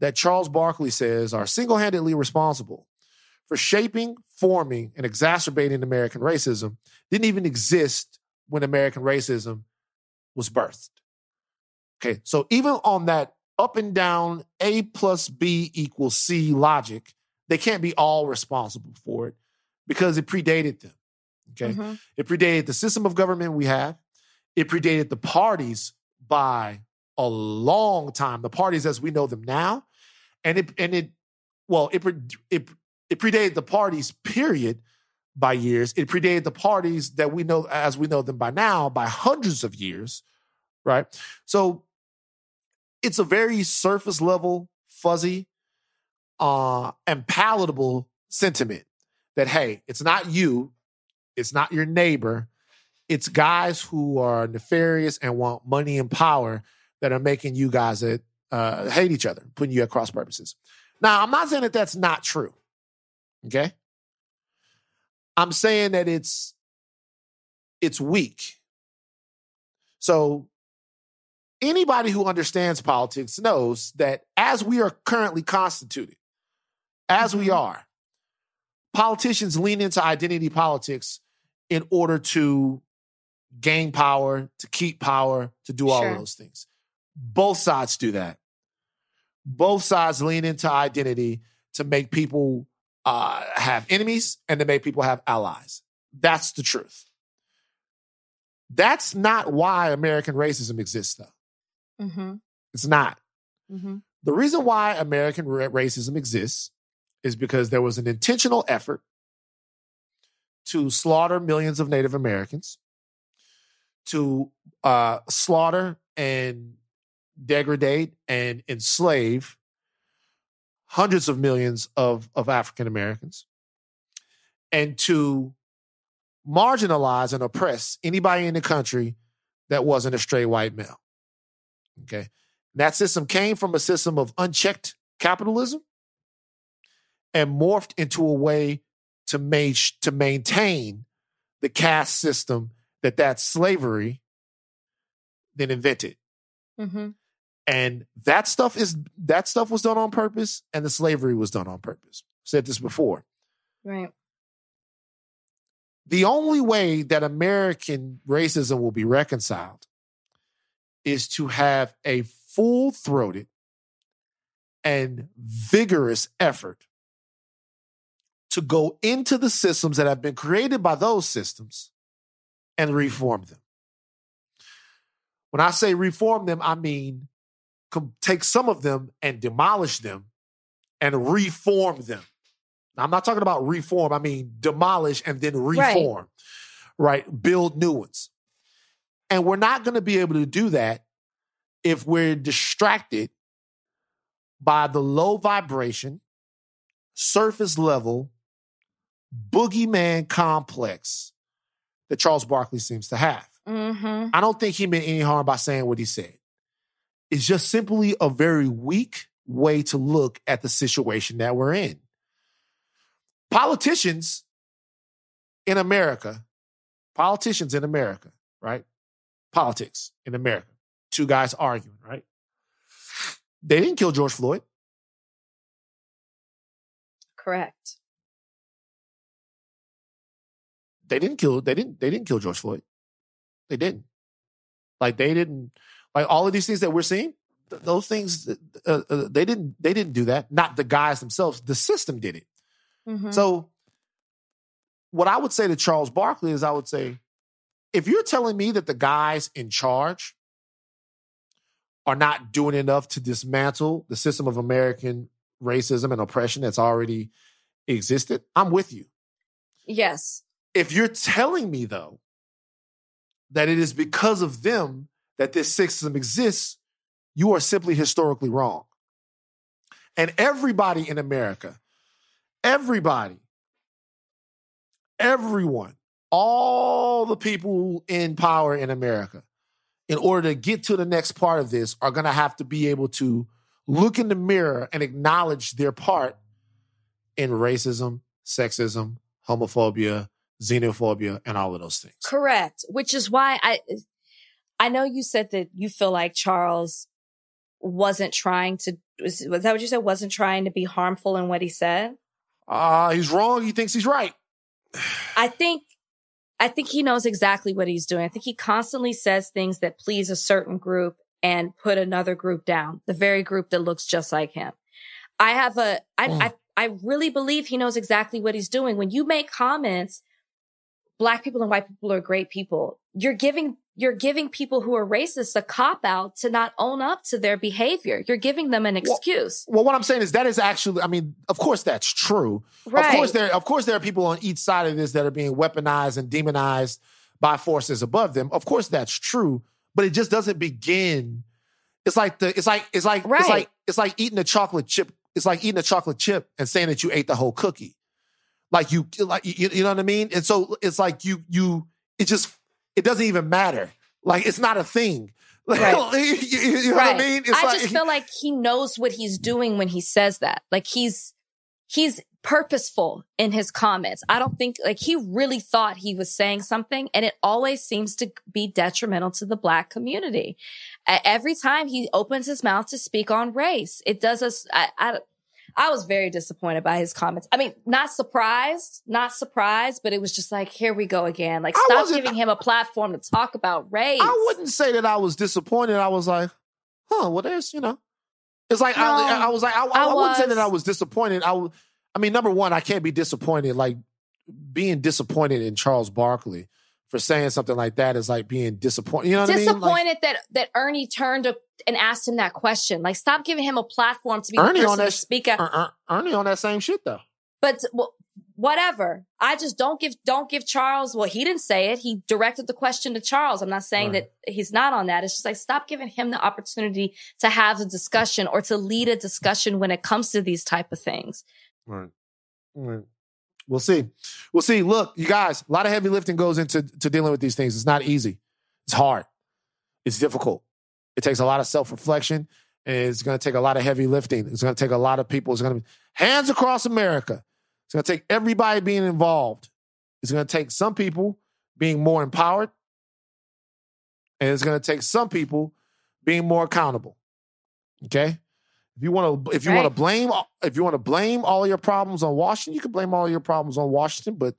that Charles Barkley says are single handedly responsible for shaping, forming, and exacerbating American racism didn't even exist when American racism was birthed. Okay, so even on that up and down A plus B equals C logic, they can't be all responsible for it because it predated them. Okay. mhm. It predated the system of government we have. It predated the parties by a long time, the parties as we know them now. And it and it well, it it it predated the parties period by years. It predated the parties that we know as we know them by now by hundreds of years, right? So it's a very surface level, fuzzy, uh, and palatable sentiment that hey, it's not you, it's not your neighbor, it's guys who are nefarious and want money and power that are making you guys uh, hate each other, putting you at cross purposes. Now, I'm not saying that that's not true. Okay, I'm saying that it's it's weak. So anybody who understands politics knows that as we are currently constituted, as we are, politicians lean into identity politics in order to gain power, to keep power, to do all Sure. of those things. Both sides do that. Both sides lean into identity to make people uh, have enemies and to make people have allies. That's the truth. That's not why American racism exists, though. Mm-hmm. It's not. Mm-hmm. The reason why American racism exists is because there was an intentional effort to slaughter millions of Native Americans, to uh, slaughter and degrade and enslave hundreds of millions of, of African Americans, and to marginalize and oppress anybody in the country that wasn't a straight white male. Okay. That system came from a system of unchecked capitalism and morphed into a way to, ma- to maintain the caste system that that slavery then invented. Mm-hmm. And that stuff is that stuff was done on purpose, and the slavery was done on purpose. Said this before. Right. The only way that American racism will be reconciled is to have a full throated and vigorous effort to go into the systems that have been created by those systems and reform them. When I say reform them, I mean take some of them and demolish them and reform them. Now, I'm not talking about reform, I mean demolish and then Right. reform, right? Build new ones. And we're not going to be able to do that if we're distracted by the low vibration, surface level, boogeyman complex that Charles Barkley seems to have. Mm-hmm. I don't think he meant any harm by saying what he said. It's just simply a very weak way to look at the situation that we're in. Politicians in America, politicians in America, right? Politics in America, two guys arguing, right? They didn't kill George Floyd. Correct. They didn't kill. They didn't. They didn't kill George Floyd. They didn't. Like they didn't. Like all of these things that we're seeing, th- those things, uh, uh, they didn't. They didn't do that. Not the guys themselves. The system did it. Mm-hmm. So, what I would say to Charles Barkley is, I would say, if you're telling me that the guys in charge are not doing enough to dismantle the system of American racism and oppression that's already existed, I'm with you. yes. If you're telling me, though, that it is because of them that this system exists, you are simply historically wrong. And everybody in America, everybody, everyone, all the people in power in America, in order to get to the next part of this, are going to have to be able to look in the mirror and acknowledge their part in racism, sexism, homophobia, xenophobia, and all of those things. Correct. Which is why I I know you said that you feel like Charles wasn't trying to was, was that what you said? Wasn't trying to be harmful in what he said? Uh, he's wrong. He thinks he's right. *sighs* I think I think he knows exactly what he's doing. I think he constantly says things that please a certain group and put another group down, the very group that looks just like him. I have a I Mm. I, I really believe he knows exactly what he's doing. When you make comments, black people and white people are great people. You're giving you're giving people who are racist a cop out to not own up to their behavior. You're giving them an Well, excuse. Well, what I'm saying is that is actually, I mean, of course that's true. right. Of course there, of course there are people on each side of this that are being weaponized and demonized by forces above them. Of course that's true, but it just doesn't begin. It's like the, it's like, it's like, Right. it's like, it's like eating a chocolate chip. It's like eating a chocolate chip and saying that you ate the whole cookie. Like you, like you, you know what I mean? And so it's like you, you, it just, it doesn't even matter. Like it's not a thing. *laughs* Right. *laughs* you, you know right. what I mean? It's I like, just feel like he knows what he's doing when he says that. Like he's he's purposeful in his comments. I don't think like he really thought he was saying something and it always seems to be detrimental to the black community. Every time he opens his mouth to speak on race, it does us I, I I was very disappointed by his comments. I mean, not surprised, not surprised, but it was just like, here we go again. Like, stop giving him a platform to talk about race. I wouldn't say that I was disappointed. I was like, huh, well, there's, you know, it's like, No, I, I was like, I, I, I wouldn't say that I was disappointed. I, I mean, number one, I can't be disappointed. Like being disappointed in Charles Barkley for saying something like that is like being disappointed. You know what I mean? Like, disappointed that that Ernie turned to, and asked him that question. Like, stop giving him a platform to be Ernie the on person to that- speak up. Er- Er- Ernie on that same shit though. But well, whatever. I just don't give don't give Charles. Well, he didn't say it. He directed the question to Charles. I'm not saying Right. that he's not on that. It's just like stop giving him the opportunity to have a discussion or to lead a discussion when it comes to these type of things. Right. Right. We'll see. We'll see. Look, you guys, a lot of heavy lifting goes into to dealing with these things. It's not easy. It's hard. It's difficult. It takes a lot of self reflection, and it's going to take a lot of heavy lifting. It's going to take a lot of people. It's going to be hands across America. It's going to take everybody being involved. It's going to take some people being more empowered, and it's going to take some people being more accountable. Okay. If you want to, if you want to blame, if you want to blame all your problems on Washington, you can blame all your problems on Washington. But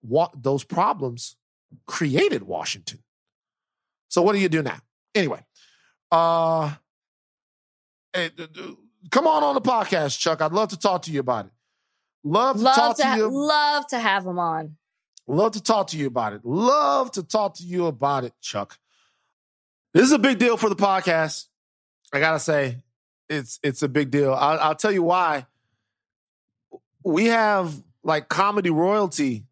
what those problems created Washington. So what do you do now? Anyway, uh, hey, d- come on on the podcast, Chuck. I'd love to talk to you about it. Love to talk to to ha- you. love to have him on. Love to talk to you about it. Love to talk to you about it, Chuck. This is a big deal for the podcast. I gotta say, it's it's a big deal. I'll, I'll tell you why. We have like comedy royalty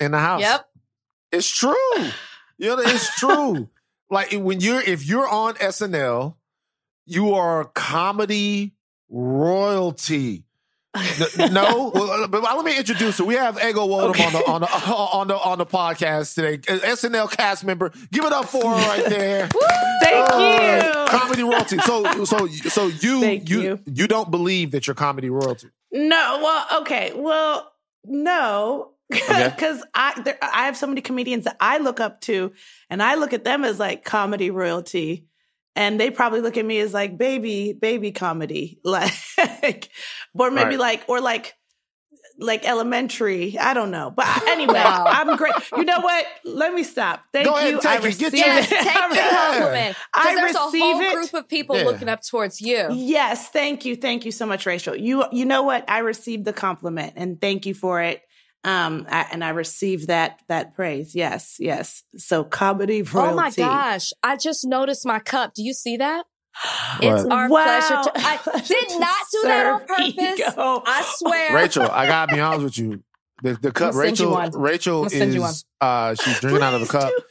in the house. Yep. It's true. You know, it's true. *laughs* like when you're if you're on SNL, you are comedy royalty. N- no, well, uh, but let me introduce her. We have Ego Nwodim on the on the uh, uh, on the on the podcast today. SNL cast member. Give it up for her right there. *laughs* Thank Uh, you. Comedy royalty. So so so you you you. you don't believe that you're comedy royalty. No, well, okay, well, no, Okay. *laughs* because I there, I have so many comedians that I look up to, and I look at them as like comedy royalty, and they probably look at me as like baby baby comedy, *laughs* like, or maybe Right. like or like like elementary. I don't know, but *laughs* anyway, No. I'm great. You know what? Let me stop. Thank Go you. and take I it. Get receive your- Yes, *laughs* it. take the compliment. I Because there's a receive whole it. group of people Yeah. looking up towards you. Yes, thank you, thank you so much, Rachel. You you know what? I received the compliment, and thank you for it. Um, I, and I received that that praise. Yes, yes. So comedy royalty. Oh my gosh. I just noticed my cup. Do you see that? *gasps* It's What? our Wow. pleasure to. I *laughs* did not do that on Serve *laughs* purpose. ego. I swear. Rachel, I gotta be honest with you. The the cup I'm gonna send you Rachel. Rachel I'm gonna send you is uh she's drinking out of a cup do.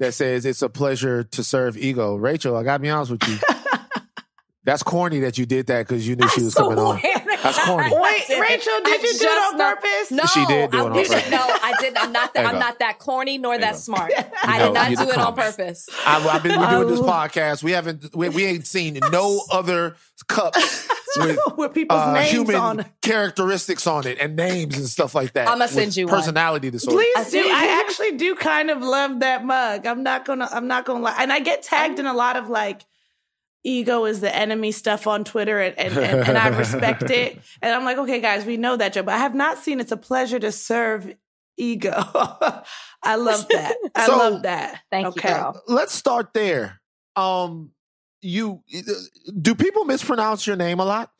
that says it's a pleasure to serve ego. Rachel, I gotta be honest with you. *laughs* That's corny that you did that because you knew she was coming on. That's corny. Wait, Rachel, did I you do it on know- purpose? No, She did do I it on wish- purpose. No, I did. I'm not that. I'm go. not that corny nor that go. smart. I know, did not do it on purpose. I, I've been we're doing this Oh. podcast. We haven't we, we ain't seen no *laughs* other cups *laughs* with With people's uh, names human on. characteristics on it and names and stuff like that. I'ma send you one. personality disorder. Please I do. I actually do kind of love that mug. I'm not gonna. I'm not gonna lie. And I get tagged in a lot of like ego is the enemy stuff on Twitter, and and, and, and I respect it. *laughs* And I'm like, okay, guys, we know that joke, but I have not seen. It's a pleasure to serve ego. *laughs* I love that. I So- love that. Thank okay. you, girl. Let's start there. Um, you do people mispronounce your name a lot?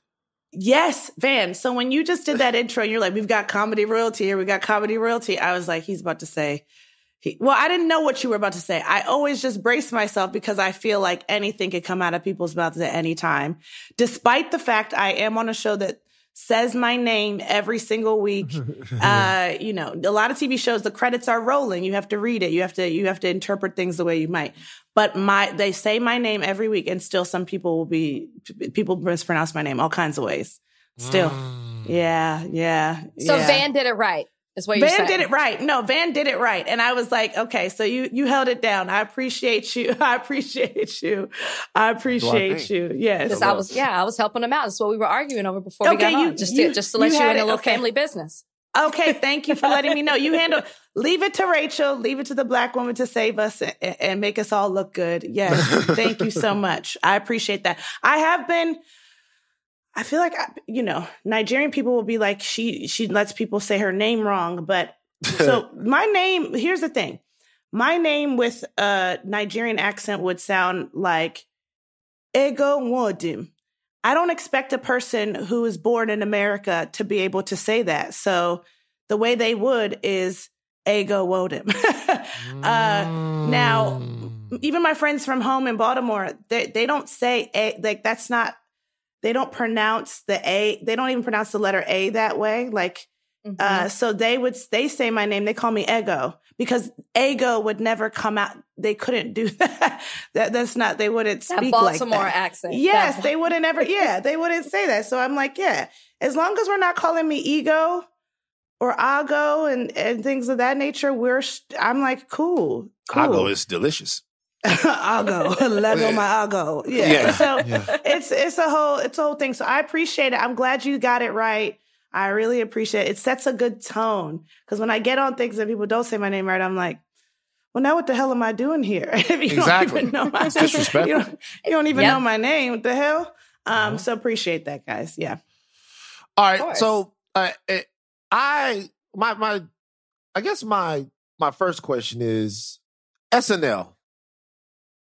Yes, Van. So when you just did that intro, you're like, we've got comedy royalty here. We got comedy royalty. I was like, he's about to say, he, well, I didn't know what you were about to say. I always just brace myself because I feel like anything could come out of people's mouths at any time. Despite the fact I am on a show that says my name every single week. *laughs* uh, you know, a lot of TV shows, the credits are rolling. You have to read it. You have to, you have to interpret things the way you might. But my, they say my name every week and still some people will be, people mispronounce my name all kinds of ways. Still. Mm. Yeah, yeah. So yeah. Van did it right. Is what you're Van saying. did it right. No, Van did it right. And I was like, okay, so you you held it down. I appreciate you. *laughs* I appreciate you. I appreciate you. Yes. Because I was, yeah, I was helping him out. That's what we were arguing over before we Okay, got on. you- just you- to, just to let you you, in a little Okay. family business. Okay, thank you for letting me know. You *laughs* handle leave it to Rachel, leave it to the black woman to save us and, and make us all look good. Yes. thank you so *laughs* much. I appreciate that. I have been I feel like you know, Nigerian people will be like she she lets people say her name wrong, but *laughs* so my name, here's the thing. My name with a Nigerian accent would sound like Ego Wodim. I don't expect a person who is born in America to be able to say that. So the way they would is Ego Wodim. *laughs* uh, now, Mm. even my friends from home in Baltimore, they, they don't say like that's not, they don't pronounce the A, they don't even pronounce the letter A that way. Like, Mhm. uh, so they would they say my name. They call me Ego because Ego would never come out. They couldn't do *laughs* that. that that's not. They wouldn't that speak Baltimore like that. accent. Yes, That- they wouldn't ever. *laughs* Yeah, they wouldn't say that. So I'm like, yeah, as long as we're not calling me ego or ago and and things of that nature, we're. st- I'm like, cool, cool. Ago is delicious. *laughs* Ago, Lego *laughs* my Ago. Yeah. Yeah, *laughs* So yeah. it's it's a whole it's a whole thing. So I appreciate it. I'm glad you got it right. I really appreciate it. It sets a good tone because when I get on things and people don't say my name right, I'm like, well, now what the hell am I doing here? If you Exactly. don't even know my It's disrespectful. You don't, you don't even Yep. know my name. What the hell? Um, Uh-huh. so appreciate that, guys. Yeah. All right. So uh, eh, I my my I guess my my first question is SNL.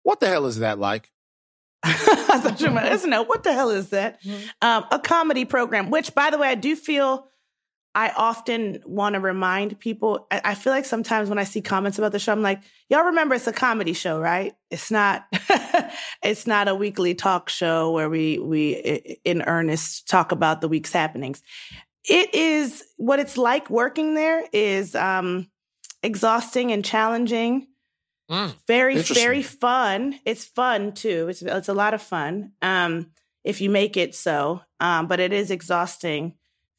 What the hell is that like? *laughs* I thought you were like, SNL. What the hell is that? Mhm. Um, a comedy program, which, by the way, I do feel I often want to remind people. I, I feel like sometimes when I see comments about the show, I'm like, y'all remember it's a comedy show, right? It's not. *laughs* it's not a weekly talk show where we we in earnest talk about the week's happenings. It is what it's like working there is um, exhausting and challenging Mm, very very fun. It's fun too. It's it's a lot of fun um if you make it so. Um but it is exhausting.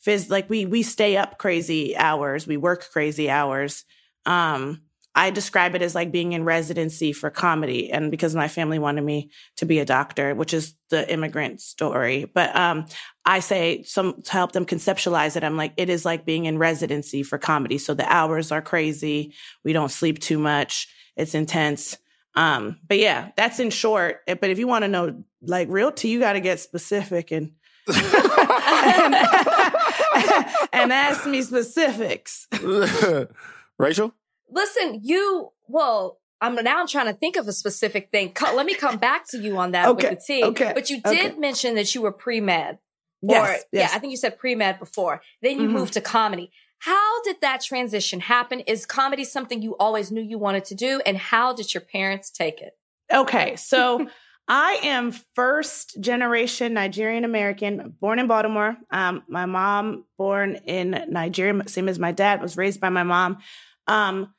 Phys- like we we stay up crazy hours. We work crazy hours. Um i describe it as like being in residency for comedy and because my family wanted me to be a doctor which is the immigrant story. But um i say some to help them conceptualize it i'm like it is like being in residency for comedy. So the hours are crazy. We don't sleep too much it's intense. Um, but yeah, that's in short. But if you want to know like real tea, you got to get specific and, and *laughs* and ask me specifics. *laughs* Rachel? Listen, you, well, I'm now I'm trying to think of a specific thing. Co- Let me come back to you on that Okay, with the tea. okay, But you did okay. mention that you were pre-med. Yes, or, yes. yeah, I think you said pre-med before. Then you Mhm. moved to comedy. How did that transition happen? Is comedy something you always knew you wanted to do? And how did your parents take it? Okay, so *laughs* I am first generation Nigerian American, born in Baltimore. Um, my mom born in Nigeria, same as my dad, was raised by my mom. Um,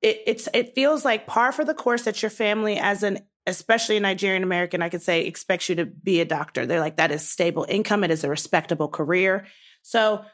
it, it's it feels like par for the course that your family, as an especially a Nigerian American, I could say, expects you to be a doctor. They're like that is stable income, it is a respectable career. So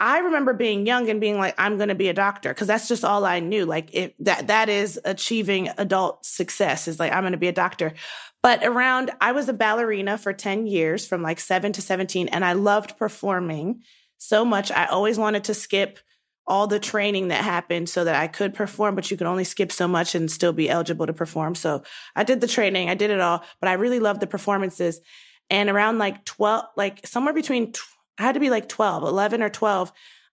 I remember being young and being like, I'm going to be a doctor because that's just all I knew. Like that that is achieving adult success is like I'm going to be a doctor. But around, I was a ballerina for 10 years from like seven to 17, and I loved performing so much. I always wanted to skip all the training that happened so that I could perform, but you could only skip so much and still be eligible to perform. So I did the training, I did it all, but I really loved the performances. And around like 12, like somewhere between, tw- I had to be like 12, 11 or 12,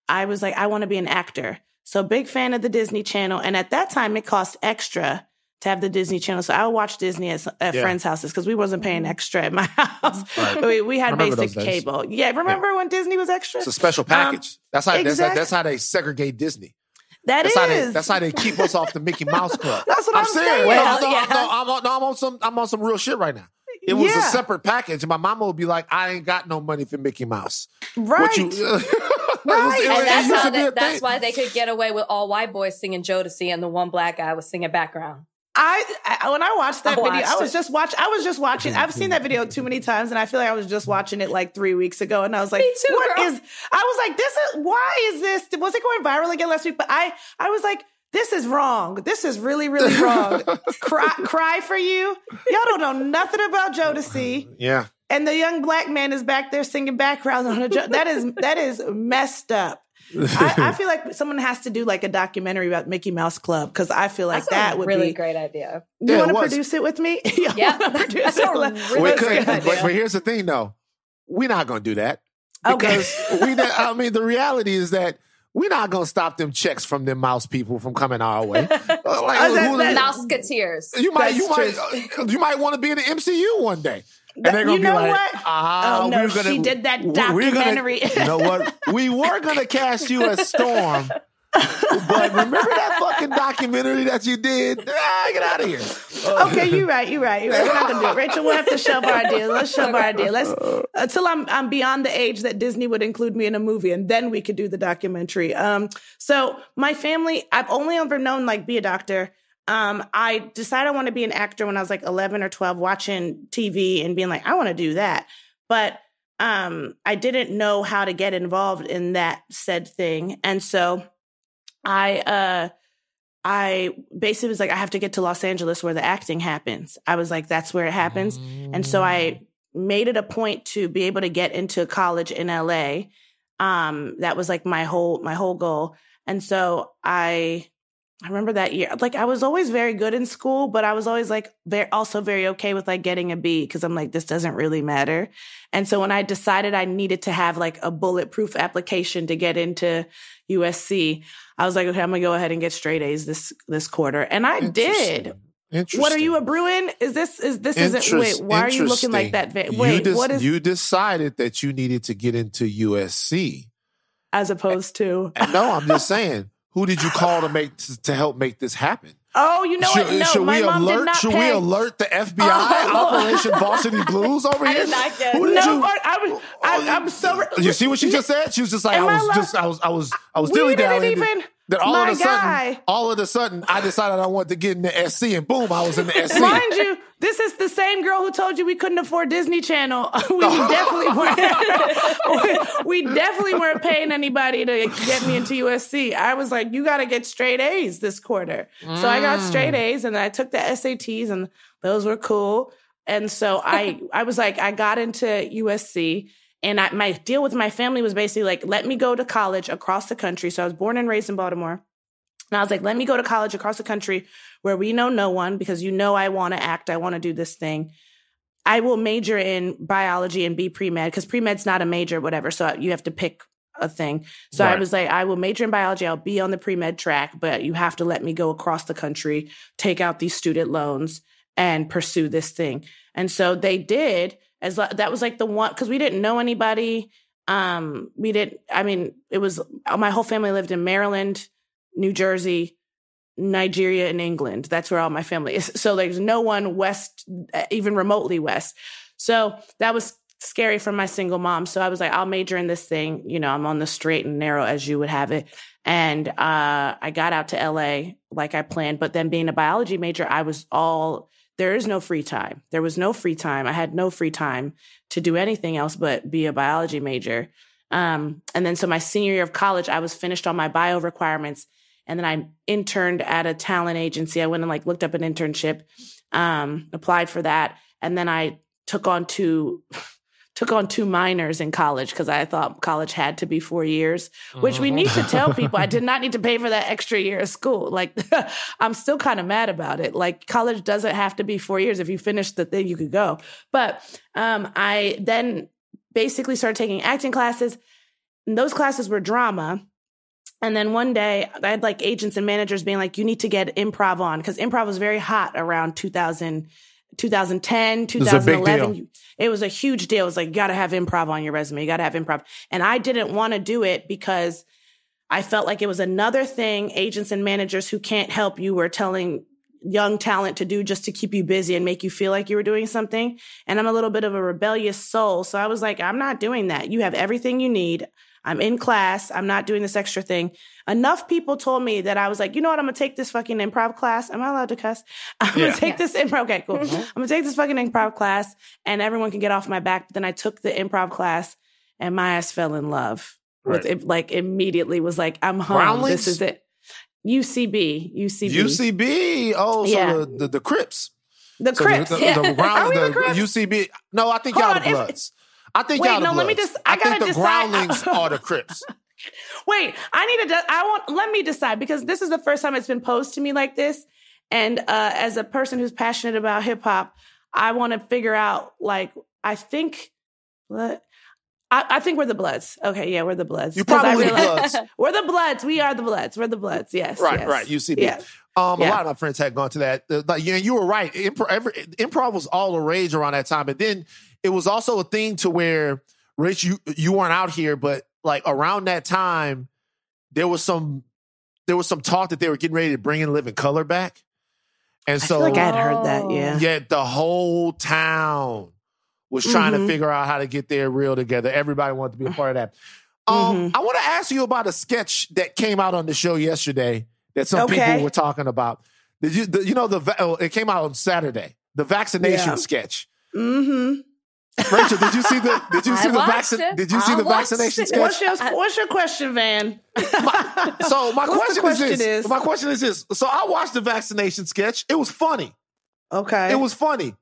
I was like, I want to be an actor. So big fan of the Disney Channel. And at that time, it cost extra to have the Disney Channel. So I would watch Disney at, at Yeah. friends' houses because we wasn't paying mm-hmm. extra at my *laughs* house. Right. we, we had basic cable. Yeah, remember when Disney was extra? It's a special um, package. that's how that's, how, exactly. that's how they segregate Disney. That That's is. how they that's how they keep us off the Mickey Mouse Club. *laughs* That's what I'm serious. saying. No, Well, no, yeah. no, I'm on, no, I'm on some I'm on some real shit right now. It was a separate package, and my mama would be like, "I ain't got no money for Mickey Mouse." right. What you? *laughs* It was- Right. it And that's how they, that's thing. why they could get away with all white boys singing Jodeci and the one black guy was singing background. I, I when I watched that I video, watched I was it. just watch. I was just watching. I've seen that video too many times, and I feel like I was just watching it like three weeks ago, and I was like, Me too, "What girl. is?" I was like, "This is why is this? Was it going viral again last week?" But I, I was like, "This is wrong. This is really, really wrong." *laughs* cry, cry for you. Y'all don't know nothing about Jodeci, Yeah. and the young black man is back there singing background on a. Jo- that is that is messed up. I, I feel like someone has to do like a documentary about Mickey Mouse Club because I feel like That's a that would really be great idea. you Yeah, want to produce it with me? *laughs* You Yeah, produce that's it? a really we could, good but, idea. but here's the thing, though. We're not going to do that Okay. because we. I mean, the reality is that we're not going to stop them checks from them mouse people from coming our way. *laughs* Like, who- that- Mouseketeers. you might, you might, uh, you might want to be in the MCU one day. And That- they're gonna you be know like, what? Ah, Oh, no, we're gonna, she did that we're gonna- documentary. you know what? *laughs* We were gonna cast you as Storm, but remember that fucking documentary that you did? Ah, get out of here. *laughs* okay, you're right. You're right. You're right. We're not gonna do it, Rachel. We'll have to shove our idea. Let's shove our idea. Let's until I'm I'm beyond the age that Disney would include me in a movie, and then we could do the documentary. Um, so my family, I've only ever known like be a doctor. Um, I decided I want to be an actor when I was like 11 or 12, watching TV and being like, I want to do that. But um, I didn't know how to get involved in that said thing, and so I uh I basically was like, I have to get to Los Angeles where the acting happens. I was like, that's where it happens. And so I made it a point to be able to get into college in LA. Um, that was like my whole my whole goal. And so I I remember that year. Like I was always very good in school, but I was always like very also very okay with like getting a B because I'm like, this doesn't really matter. And so when I decided I needed to have like a bulletproof application to get into USC, I was like, okay, I'm gonna go ahead and get straight A's this this quarter. And I did. Interesting. What are you a Bruin? Is this is this isn't wait, why are you looking like that? Wait, what is you decided that you needed to get into USC? as opposed to no, I'm just saying. Who did you call to make to, help make this happen? Oh, you know should what? No, should my we mom alert? did not should pay. we alert the FBI? Oh. Operation Varsity Blues over I here. did not get Who did no, you? I was I, oh, I'm so You see what she just said? She was just like, I I was allowed- just, I was, I was, I was we dilly didn't dallying. Then all my of a sudden, guy. all of a sudden, I decided I wanted to get in the SC, and boom, I was in the SC. Mind you, this is the same girl who told you we couldn't afford Disney Channel. *laughs* we definitely weren't. *laughs* we definitely weren't paying anybody to get me into USC. I was like, you got to get straight A's this quarter. So I got straight Mm. A's, and I took the SATs, and those were cool. And so I, I was like, I got into USC. And I, my deal with my family was basically like, let me go to college across the country. So I was born and raised in Baltimore. And I was like, let me go to college across the country where we know no one because you know I want to act. I want to do this thing. I will major in biology and be pre med because pre med's not a major, whatever. So you have to pick a thing. So I was like, I will major in biology. I'll be on the pre med track, but you have to let me go across the country, take out these student loans, and pursue this thing. And so they did. As that was like the one because we didn't know anybody. Um, we didn't. I mean, it was my whole family lived in Maryland, New Jersey, Nigeria, and England. That's where all my family is. *laughs* So there's no one west, uh, even remotely west. So that was scary for my single mom. So I was like, I'll major in this thing. You know, I'm on the straight and narrow as you would have it. And uh, I got out to LA like I planned. But then being a biology major, I was all there is no free time. There was no free time. I had no free time to do anything else but be a biology major. Um, and then so my senior year of college, I was finished on my bio requirements. And then I interned at a talent agency. I went and like looked up an internship, um, applied for that. And then I took on two took on two minors in college because I thought college had to be four years, which we need to tell *laughs* people I did not need to pay for that extra year of school. Like *laughs* I'm still kind of mad about it. Like college doesn't have to be four years. If you finish the thing, you could go. But um, I then basically started taking acting classes. And those classes were drama. And then one day I had like agents and managers being like, you need to get improv on because improv was very hot around 2000, 2010, was a big 2011. deal. It was a huge deal. It was like, you got to have improv on your resume. You got to have improv. And I didn't want to do it because I felt like it was another thing agents and managers who can't help you were telling young talent to do just to keep you busy and make you feel like you were doing something. And I'm a little bit of a rebellious soul. So I was like, I'm not doing that. You have everything you need. I'm in class. I'm not doing this extra thing. Enough people told me that I was like, you know what? I'm gonna take this fucking improv class. Am I allowed to cuss? *laughs* I'm Yeah. gonna take Yes. this improv. Okay, cool. Mm-hmm. I'm gonna take this fucking improv class and everyone can get off my back. But then I took the improv class and my ass fell in love with it. Like immediately was like, I'm home. Groundlings? This is it. UCB, UCB, UCB. Oh, so Yeah. the, the the Crips. the So Crips. The, the, Yeah. the, ground, Are we the the Crips? UCB. No, I think Hold y'all on, the if- Bloods. I think Wait, no, let me just- I think gotta think the decide- Groundlings *laughs* are the Crips. Wait, I need to. de- I want. Let me decide because this is the first time it's been posed to me like this. And uh, as a person who's passionate about hip hop, I want to figure out. Like, I think. What? I, I think we're the Bloods. Okay, yeah, we're the Bloods. You I probably the Bloods. *laughs* We're the Bloods. We are the Bloods. We're the Bloods. Yes. Right, yes. right. UCB. Um, Yeah. a lot of my friends had gone to that. Like, yeah, you were right. Improv, every, improv was all the rage around that time, but then it was also a thing to where, Rich, you you weren't out here, but like around that time, there was some there was some talk that they were getting ready to bring in Living Color back, and I so feel like I had heard that. Oh. Yeah. yeah, the whole town was trying Mhm. to figure out how to get their reel together. Everybody wanted to be a part of that. Um, Mhm. I want to ask you about a sketch that came out on the show yesterday that some Okay. people were talking about. Did you, the, you know, the va- oh, it came out on Saturday. The vaccination Yeah. sketch. Mm-hmm. Rachel, did you see the? Did you I see the vaccine? Did you see I the vaccination it. sketch? What's your What's your question, Van? So my question, question is this. is? My question is this. So I watched the vaccination sketch. It was funny. Okay. It was funny,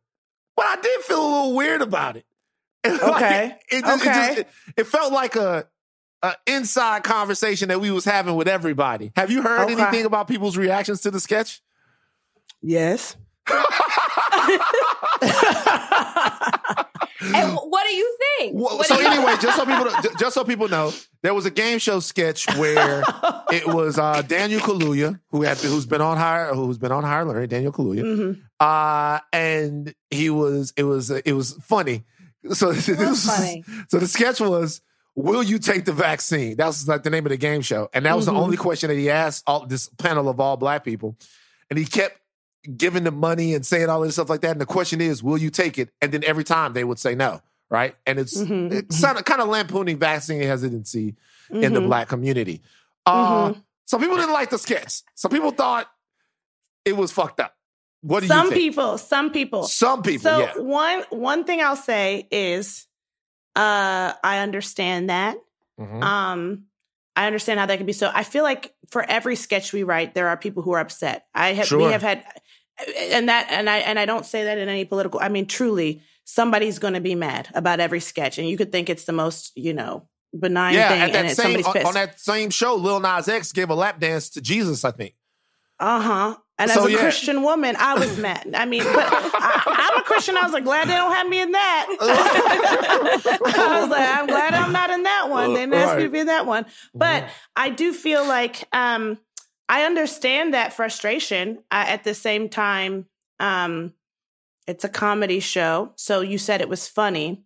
but I did feel a little weird about it. *laughs* Like, Okay. it, just, it, Okay. just- it- it felt like a, a inside conversation that we was having with everybody. Have you heard Okay. anything about people's reactions to the sketch? yes. *laughs* *laughs* And what do you think? Well, so you- anyway, *laughs* just so people just so people know, there was a game show sketch where *laughs* it was uh, Daniel Kaluuya who had who's been on higher who's been on higher learning, Daniel Kaluuya, Mhm. uh, and he was it was it was funny. So *laughs* this was funny. So the sketch was, "Will you take the vaccine?" That was like the name of the game show, and that was Mhm. the only question that he asked all this panel of all black people, and he kept giving them money and saying all this stuff like that. And the question is, "Will you take it?" And then every time they would say no, right? And it's Mhm. it's kind of kind of lampooning vaccine hesitancy in the Mhm. black community. Uh, Mhm. Some people didn't like the sketch. Some people thought it was fucked up. What do Some you think? Some people, some people. Some people, So yeah. one one thing I'll say is, uh, I understand that. Mhm. Um, I understand how that can be. So I feel like for every sketch we write, there are people who are upset. I have we have had, and that and I and I don't say that in any political. I mean, truly, somebody's going to be mad about every sketch, and you could think it's the most you know benign yeah, thing, at that it's same somebody's on, pissed. on that same show, Lil Nas X gave a lap dance to Jesus. I think. Uh huh. And So, as a yeah. Christian woman, I was mad. I mean, but I, I'm a Christian. I was like, glad they don't have me in that. *laughs* *laughs* I was like, I'm glad I'm not in that one. They didn't ask me to be in that one. But I do feel like um, I understand that frustration. Uh, at the same time, um, it's a comedy show. So you said it was funny,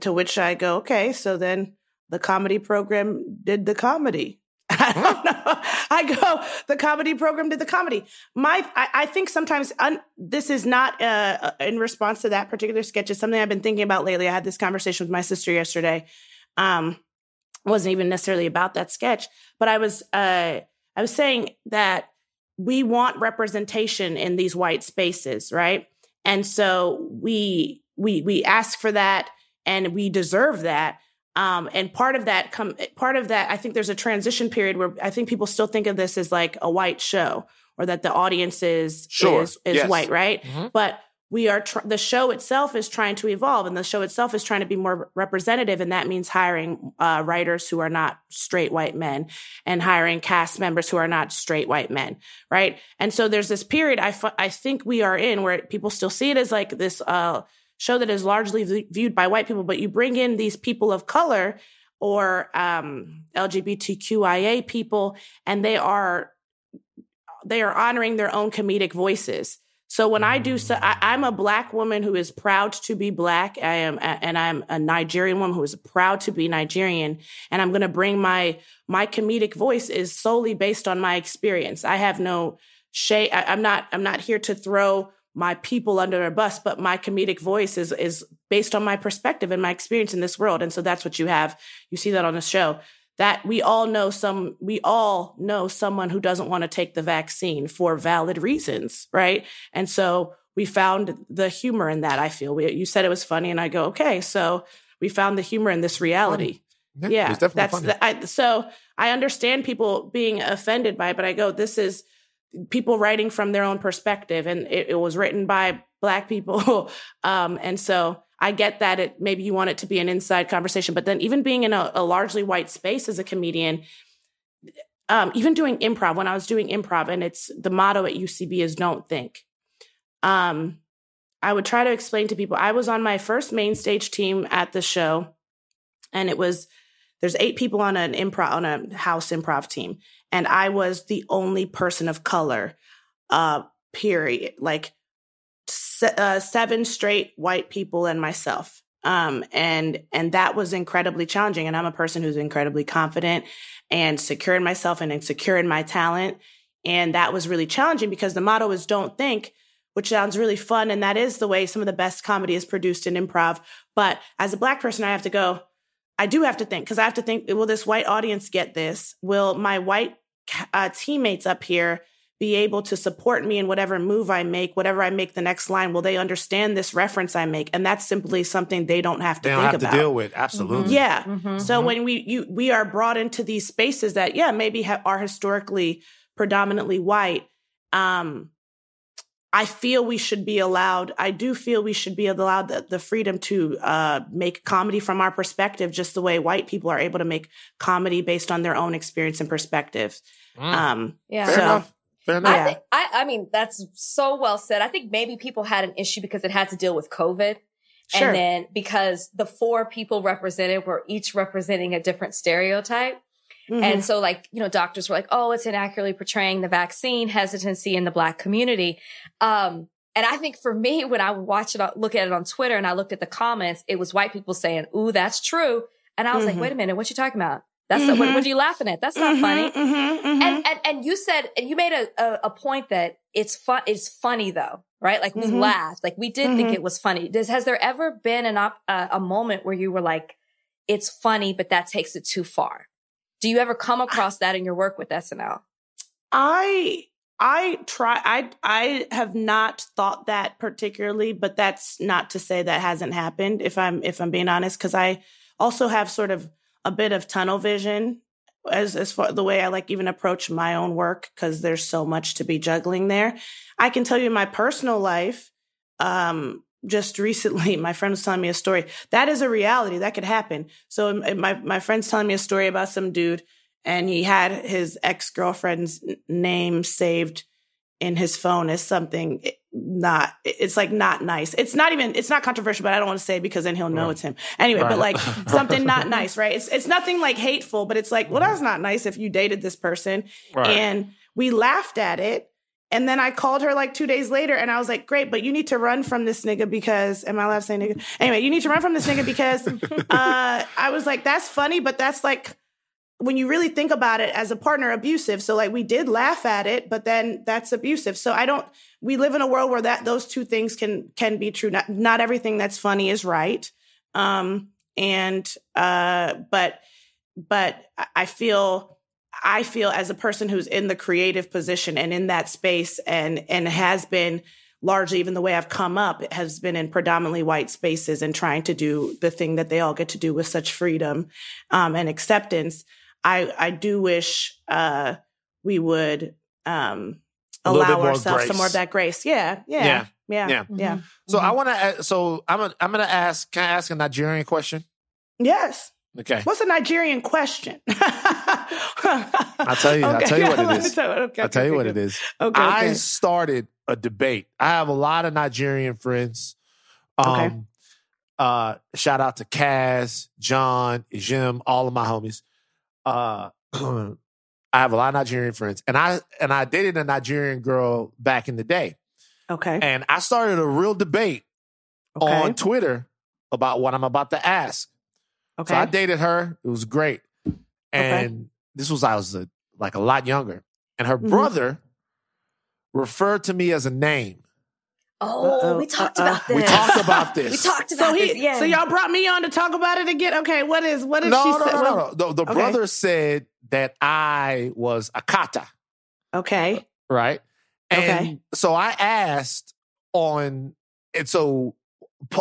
to which I go, okay, so then the comedy program did the comedy. *laughs* I don't know. I go, the comedy program did the comedy. My, I, I think sometimes un, this is not uh, in response to that particular sketch. It's something I've been thinking about lately. I had this conversation with my sister yesterday. Um, wasn't even necessarily about that sketch, but I was, uh, I was saying that we want representation in these white spaces, right? And so we we we ask for that, and we deserve that. Um, and part of that come part of that, I think there's a transition period where I think people still think of this as like a white show, or that the audience is Sure. is, is Yes. white, right? Mhm. But we are tr- the show itself is trying to evolve, and the show itself is trying to be more representative, and that means hiring uh, writers who are not straight white men and hiring cast members who are not straight white men, right? And so there's this period I, think we are in where people still see it as like this uh, show that is largely v- viewed by white people, but you bring in these people of color or um, LGBTQIA people, and they are they are honoring their own comedic voices. So when I do, so mm. I, I'm a black woman who is proud to be black. I am, and I'm a Nigerian woman who is proud to be Nigerian. And I'm going to bring my my comedic voice is solely based on my experience. I have no shade. I, I'm not. I'm not here to throw my people under a bus, but my comedic voice is is based on my perspective and my experience in this world. And so that's what you have. You see that on the show. That we all know some we all know someone who doesn't want to take the vaccine for valid reasons right? And so we found the humor in that i feel. We, you said it was funny and i go okay so we found the humor in this reality. Yeah, yeah, definitely that's funny. the, I, so i understand people being offended by it but i go this is people writing from their own perspective and it, it was written by black people *laughs* um, and so i get that it maybe you want it to be an inside conversation but then even being in a, a largely white space as a comedian um, even doing improv when i was doing improv and it's the motto at ucb is don't think. Um, i would try to explain to people i was on my first main stage team at the show and it was there's eight people on an improv on a house improv team and i was the only person of color uh period. Like se- uh, seven straight white people and myself. Um and and that was incredibly challenging and i'm a person who's incredibly confident and secure in myself and secure in my talent. And that was really challenging because the motto is don't think which sounds really fun and that is the way some of the best comedy is produced in improv. But as a black person i have to go I do have to think because I have to think, will this white audience get this? Will my white uh, teammates up here be able to support me in whatever move I make, whatever I make the next line? Will they understand this reference I make? And that's simply something they don't have to They don't think have about. to deal with. Absolutely. Yeah. Mhm. So when we you we are brought into these spaces that yeah maybe ha- are historically predominantly white, um, I feel we should be allowed. I do feel we should be allowed the, the freedom to uh, make comedy from our perspective, just the way white people are able to make comedy based on their own experience and perspective. Mm. Um, Yeah. Fair So- enough. Fair enough. I think I, I mean that's so well said. I think maybe people had an issue because it had to deal with COVID. Sure. And then because the four people represented were each representing a different stereotype. mhm. And so like, you know, doctors were like, oh, it's inaccurately portraying the vaccine hesitancy in the black community. Um, and I think for me, when I would watch it, look at it on Twitter and I looked at the comments, it was white people saying, ooh, that's true. And I was Mhm. like, wait a minute, what you talking about? That's not, what, what are you laughing at? That's not Mhm, funny. mhm, mhm. And, and, and you said, and you made a, a, a point that it's fun, it's funny though, right? Like we Mhm. laughed, like we did think Mhm. it was funny. Does, has there ever been an op, uh, a moment where you were like, it's funny, but that takes it too far? Do you ever come across that in your work with SNL? I I try I I have not thought that particularly, but that's not to say that hasn't happened if I'm if I'm being honest cuz I also have sort of a bit of tunnel vision as as far the way I like even approach my own work cuz there's so much to be juggling there. I can tell you my personal life um just *laughs* recently my friend was telling me a story that is a reality that could happen so um, my my friend's telling me a story about some dude and he had his ex-girlfriend's name saved in his phone is something eh, not it's like not nice. It's not even it's not controversial but i don't want to say because then he'll know Right. it's him. Anyway but like *laughs* something not nice right? It's it's nothing like hateful but it's like well that's not nice if you dated this person. Right. and we laughed at it. And then I called her like two days later and I was like, great, but you need to run from this nigga because, am I allowed to say nigga? Anyway, you need to run from this nigga because *laughs* uh, I was like, that's funny, but that's like, when you really think about it as a partner, abusive. So like we did laugh at it, but then that's abusive. So I don't, we live in a world where that, those two things can, can be true. Not, not everything that's funny is right. Um, and, uh, but, but I- feel, I feel as a person who's in the creative position and in that space and and has been largely even the way I've come up has been in predominantly white spaces and trying to do the thing that they all get to do with such freedom um, and acceptance. I I do wish uh, we would um, A little bit allow ourselves grace. some more of that grace. Yeah, yeah, Yeah. yeah, Yeah. yeah. So I want to. So I'm. A, I'm going to ask. Can I ask a Nigerian question? Yes. Okay. What's a Nigerian question? *laughs* I'll tell you. I'll tell you what it *laughs* is. Okay, I'll tell you what it is. Okay, I started a debate. I have a lot of Nigerian friends. Um, Okay. uh, shout out to Kaz, John, Jim, all of my homies. Uh, *clears throat* *clears throat* I have a lot of Nigerian friends, and I and I dated a Nigerian girl back in the day, Okay. and I started a real debate Okay. on Twitter about what I'm about to ask. okay. So I dated her. It was great. And this was, I was a, like a lot younger. And her Mhm. brother referred to me as a name. Oh, Uh-oh, we talked uh-uh. about this. We talked about *laughs* this. We talked So about he, this. Yeah. so y'all brought me on to talk about it again. Okay, what is what is no, she no, say? no, What- no, no. The, the Okay. brother said that I was a kata, Okay, right? And Okay. so I asked on, and so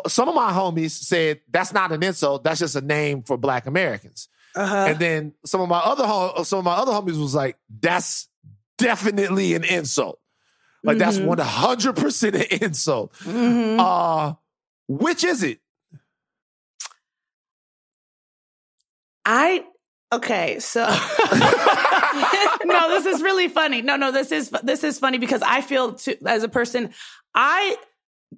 some of my homies said that's not an insult. That's just a name for Black Americans. uh huh. And then some of my other hom- some of my other homies was like, that's definitely an insult. Like that's Mhm. one hundred percent an insult. hmm Uh, which is it? I okay, so *laughs* *laughs* no, this is really funny. No, no, this is this is funny because I feel too, as a person, I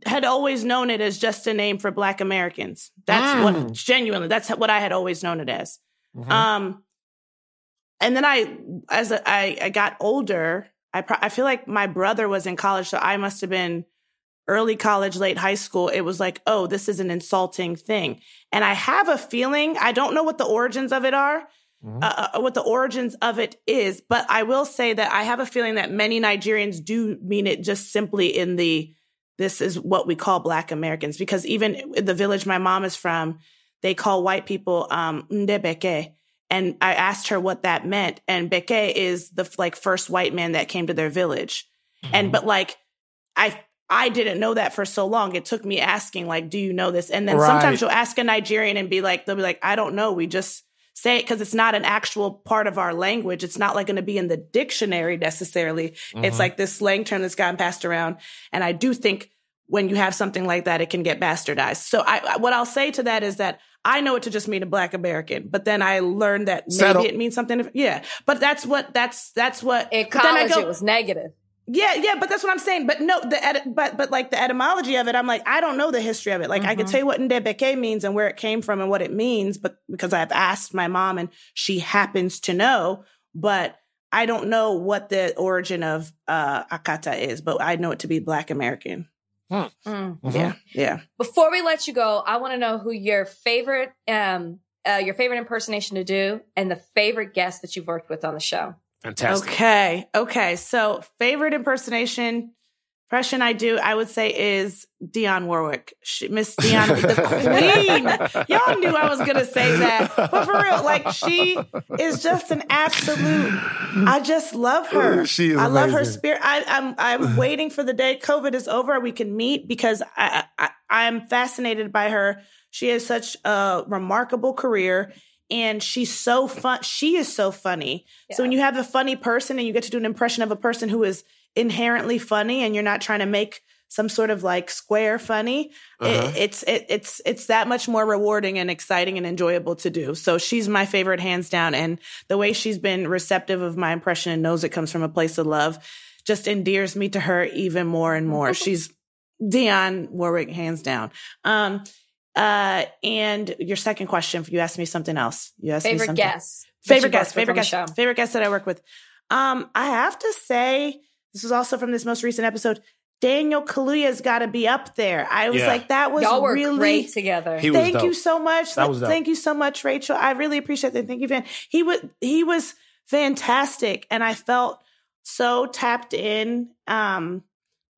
had always known it as just a name for Black Americans. That's Mm. what genuinely that's what I had always known it as. Mhm. Um, and then I, as I, I got older, I, pro- I feel like my brother was in college, so I must have been early college, late high school. It was like, oh, this is an insulting thing, and I have a feeling I don't know what the origins of it are, Mhm. uh, uh, what the origins of it is, but I will say that I have a feeling that many Nigerians do mean it just simply in the this is what we call Black Americans because even in the village my mom is from, they call white people um, ndebeke. And I asked her what that meant, and Beke is the like first white man that came to their village. And but like I I didn't know that for so long. It took me asking like, "Do you know this?" And then Right. sometimes you'll ask a Nigerian and be like, they'll be like, "I don't know. We just say it because it's not an actual part of our language. It's not like going to be in the dictionary necessarily. It's Mhm. like this slang term that's gotten passed around. And I do think when you have something like that, it can get bastardized. So I- what I'll say to that is that I know it to just mean a black American, but then I learned that maybe Settle. it means something. different. Yeah, but that's what that's that's what. in but then I college, go- it was negative. yeah, yeah, but that's what I'm saying. But no, the ed- but but like the etymology of it, I'm like I don't know the history of it. Like I could Mhm. tell you what Ndebeke means and where it came from and what it means, but because I've asked my mom and she happens to know, but I don't know what the origin of uh Akata is. But I know it to be Black American. Mm. Mhm. Yeah, yeah. Before we let you go, I want to know who your favorite, um, uh, your favorite impersonation to do, and the favorite guest that you've worked with on the show. Fantastic. Okay. Okay. So favorite impersonation impression I do, I would say is Dionne Warwick. She, Miss *laughs* Dionne, the queen. Y'all knew I was gonna say that. But for real, like she is just an absolute I just love her. She is I love her spirit. I, I'm I'm waiting for the day COVID is over. We can meet because I, I I'm fascinated by her. She has such a remarkable career, and she's so fun. She is so funny. So when you have a funny person and you get to do an impression of a person who is inherently funny, and you're not trying to make some sort of like square funny, Uh-huh. it, it's it, it's it's that much more rewarding and exciting and enjoyable to do. So she's my favorite hands down, and the way she's been receptive of my impression and knows it comes from a place of love just endears me to her even more and more. *laughs* she's Dionne Warwick, hands down. Um, uh, and your second question, you asked me something else. You asked me Favorite something. guest. Favorite guest, favorite guest, favorite guest that I work with. Um, I have to say, this was also from this most recent episode. Daniel Kaluuya's got to be up there. I was Yeah. like, that was Y'all were really great together. He Thank dope. you so much. That was dope. Thank you so much, Rachel. I really appreciate that. Thank you, Van. He was he was fantastic, and I felt so tapped in. Um,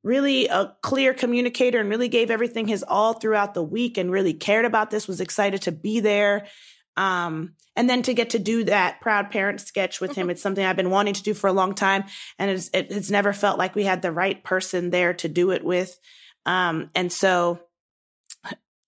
really a clear communicator, and really gave everything his all throughout the week, and really cared about this. Was excited to be there. Um, and then to get to do that proud parent sketch with him, it's something I've been wanting to do for a long time, and it's, it, it's never felt like we had the right person there to do it with. Um, and so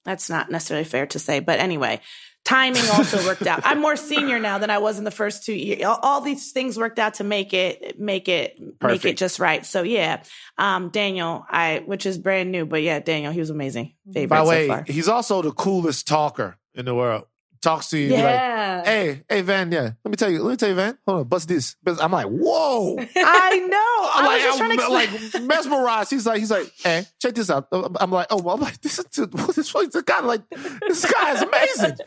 that's not necessarily fair to say, but anyway, timing also *laughs* worked out. I'm more senior now than I was in the first two years. All, all these things worked out to make it, make it, make it just right. So yeah, um, Daniel, I, which is brand new, but yeah, Daniel, he was amazing. Favorite By the so way, far. he's also the coolest talker in the world. Talks to you be like, hey, hey, Van, yeah. Let me tell you, let me tell you, Van. Hold on, bust this. I'm like, whoa. *laughs* I know. *laughs* I'm like, was just trying to I'm explain. like mesmerized. He's like, he's like, hey, check this out. I'm like, oh, well, I'm like, this is *laughs* this is the guy like this guy is amazing.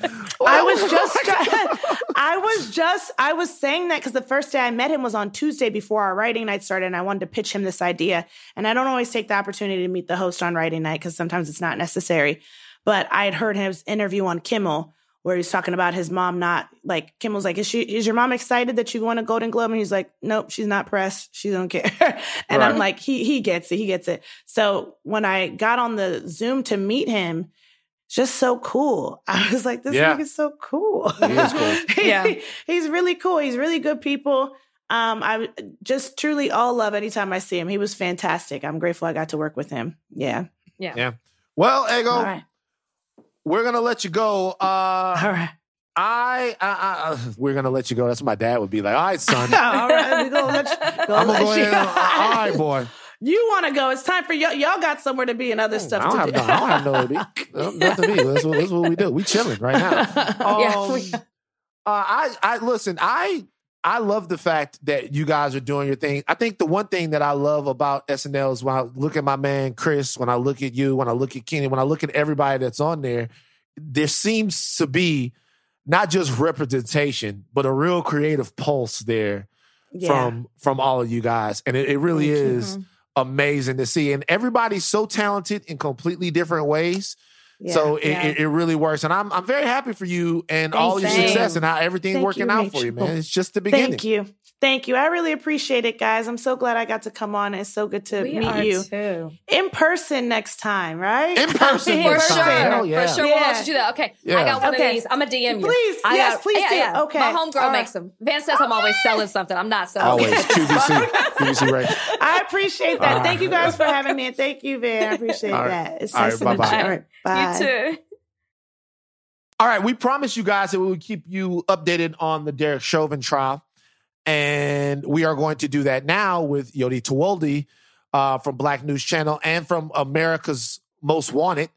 I was oh just, try- I was just, I was saying that because the first day I met him was on Tuesday before our writing night started, and I wanted to pitch him this idea. And I don't always take the opportunity to meet the host on writing night because sometimes it's not necessary. But I had heard his interview on Kimmel where he's talking about his mom not like Kim was like, is she is your mom excited that you won a Golden Globe? And he's like, nope, she's not pressed. She don't care. *laughs* and Right. I'm like, he he gets it, he gets it. So when I got on the Zoom to meet him, just so cool. *laughs* I was like, this Yeah. nigga's so cool. He is cool. *laughs* Yeah. he's really cool. He's really good people. Um, I just truly all love anytime I see him. He was fantastic. I'm grateful I got to work with him. Yeah. Yeah. Yeah. Well, Ego, All right. We're gonna let you go. Uh, All right. I, I, I, uh, we're gonna let you go. That's what my dad would be like. All right, son. *laughs* all right. We gonna let you, gonna I'm gonna let go *laughs* you- ahead. and- all right, *laughs* boy. You want to go? It's time for y'all. Y'all got somewhere to be and other stuff I don't to have do. no, I don't have nowhere to be. No, Nothing to be. That's what, that's what we do. We chilling right now. Yeah, Um, we- uh, I, I listen. I, I love the fact that you guys are doing your thing. I think the one thing that I love about SNL is when I look at my man Chris, when I look at you, when I look at Kenny, when I look at everybody that's on there, there seems to be not just representation, but a real creative pulse there Yeah. from from all of you guys, and it, it really Thank you. is amazing to see. And everybody's so talented in completely different ways. Yeah. So it, yeah. it, it really works, and I'm I'm very happy for you and Thank all your you. success and how everything's working you, out for you, man. It's just the beginning. Thank you. Thank you. I really appreciate it, guys. I'm so glad I got to come on. It's so good to we meet are you too. in person next time, right? In person *laughs* For sure. time. Hell yeah. For sure. We'll Yeah. let you do that. Okay. Yeah. I got one Okay. of these. I'm going to DM you. Please, I yes, got, please yeah, do. Yeah. Okay. My homegirl All right. makes them. Van says I'm always selling something. I'm not selling. Always QVC, QVC Ray. I appreciate that. All Thank you guys for having me, and thank you, Van. I appreciate All right. that. It's All right, nice to meet bye-bye. you. All right, bye. You too. All right, we promised you guys that we would keep you updated on the Derek Chauvin trial, and we are going to do that now with Yodit Tewolde uh, from Black News Channel and from America's Most Wanted.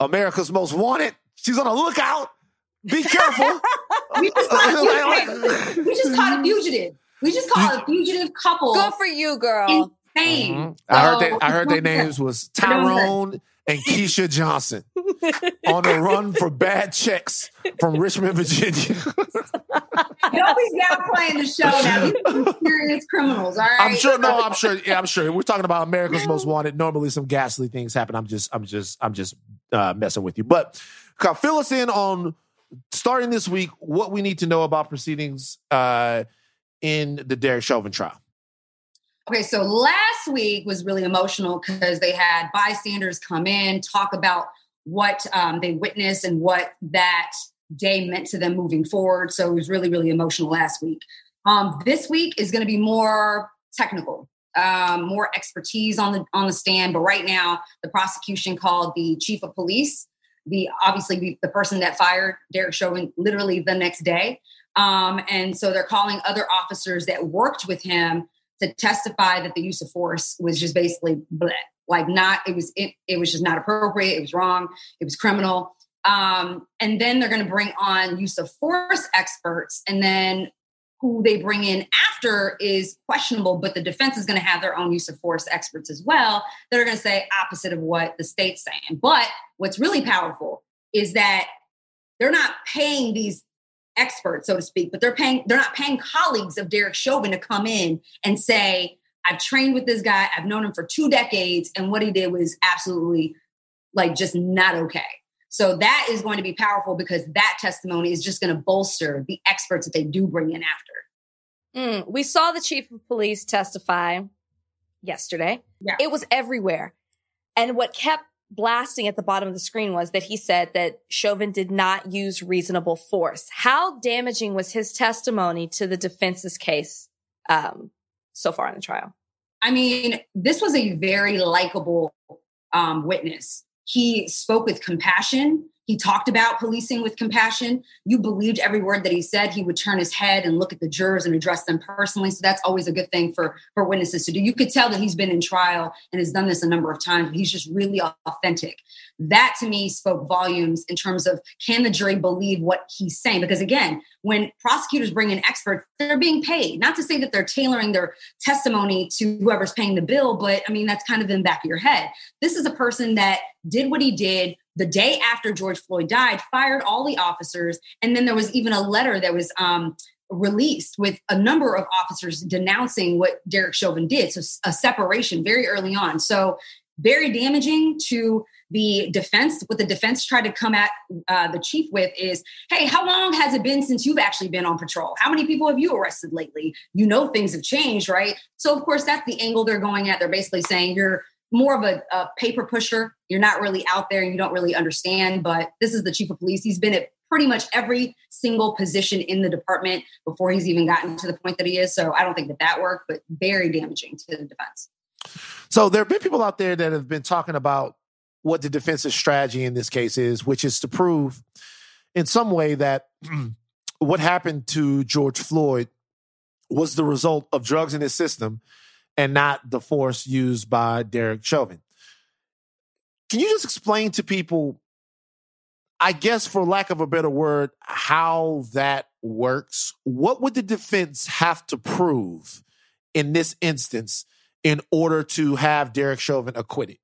America's Most Wanted. She's on the lookout. Be careful. *laughs* We just caught a fugitive. We just caught a fugitive. We just caught a fugitive couple. Good for you, girl. Insane. Mhm. I heard that. So- I heard their *laughs* names was Tyrone and Keisha Johnson *laughs* on the run for bad checks from Richmond, Virginia. *laughs* Don't be downplaying the show now. These are *laughs* serious criminals, all right? I'm sure. No, I'm sure. Yeah, I'm sure. We're talking about America's Most Wanted. Normally, some ghastly things happen. I'm just, I'm just, I'm just uh, messing with you. But Kyle, fill us in on starting this week what we need to know about proceedings uh, in the Derek Chauvin trial. Okay, so last week was really emotional because they had bystanders come in, talk about what um, they witnessed and what that day meant to them moving forward. So it was really, really emotional last week. Um, this week is going to be more technical, um, more expertise on the on the stand. But right now, the prosecution called the chief of police, the obviously the, person that fired Derek Chauvin, literally the next day. Um, and so they're calling other officers that worked with him to testify that the use of force was just basically bleh, like not it was it, it was just not appropriate. It was wrong. It was criminal. Um, and then they're going to bring on use of force experts and then who they bring in after is questionable but the defense is going to have their own use of force experts as well that are going to say opposite of what the state's saying. But what's really powerful is that they're not paying these experts, so to speak, but they're paying, they're not paying colleagues of Derek Chauvin to come in and say, I've trained with this guy, I've known him for two decades, and what he did was absolutely like just not okay. So that is going to be powerful because that testimony is just going to bolster the experts that they do bring in after. Mm, we saw the chief of police testify yesterday. Yeah. It was everywhere. And what kept blasting at the bottom of the screen was that he said that Chauvin did not use reasonable force. How damaging was his testimony to the defense's case um, so far in the trial? I mean, this was a very likable um, witness. He spoke with compassion. He talked about policing with compassion. You believed every word that he said. He would turn his head and look at the jurors and address them personally. So that's always a good thing for for witnesses to do. You could tell that he's been in trial and has done this a number of times. He's just really authentic. That to me spoke volumes in terms of can the jury believe what he's saying? Because again, when prosecutors bring in experts, they're being paid. Not to say that they're tailoring their testimony to whoever's paying the bill, but I mean that's kind of in the back of your head. This is a person that did what he did the day after George Floyd died, fired all the officers, and then there was even a letter that was um, released with a number of officers denouncing what Derek Chauvin did. So a separation very early on. So very damaging to the defense, what the defense tried to come at uh, the chief with is, hey, how long has it been since you've actually been on patrol? How many people have you arrested lately? You know things have changed, right? So, of course, that's the angle they're going at. They're basically saying you're more of a, a paper pusher. You're not really out there and you don't really understand. But this is the chief of police. He's been at pretty much every single position in the department before he's even gotten to the point that he is. So I don't think that that worked, but very damaging to the defense. So there have been people out there that have been talking about what the defense's strategy in this case is, which is to prove in some way that *clears throat* what happened to George Floyd was the result of drugs in his system and not the force used by Derek Chauvin. Can you just explain to people, I guess, for lack of a better word, how that works? What would the defense have to prove in this instance in order to have Derek Chauvin acquitted?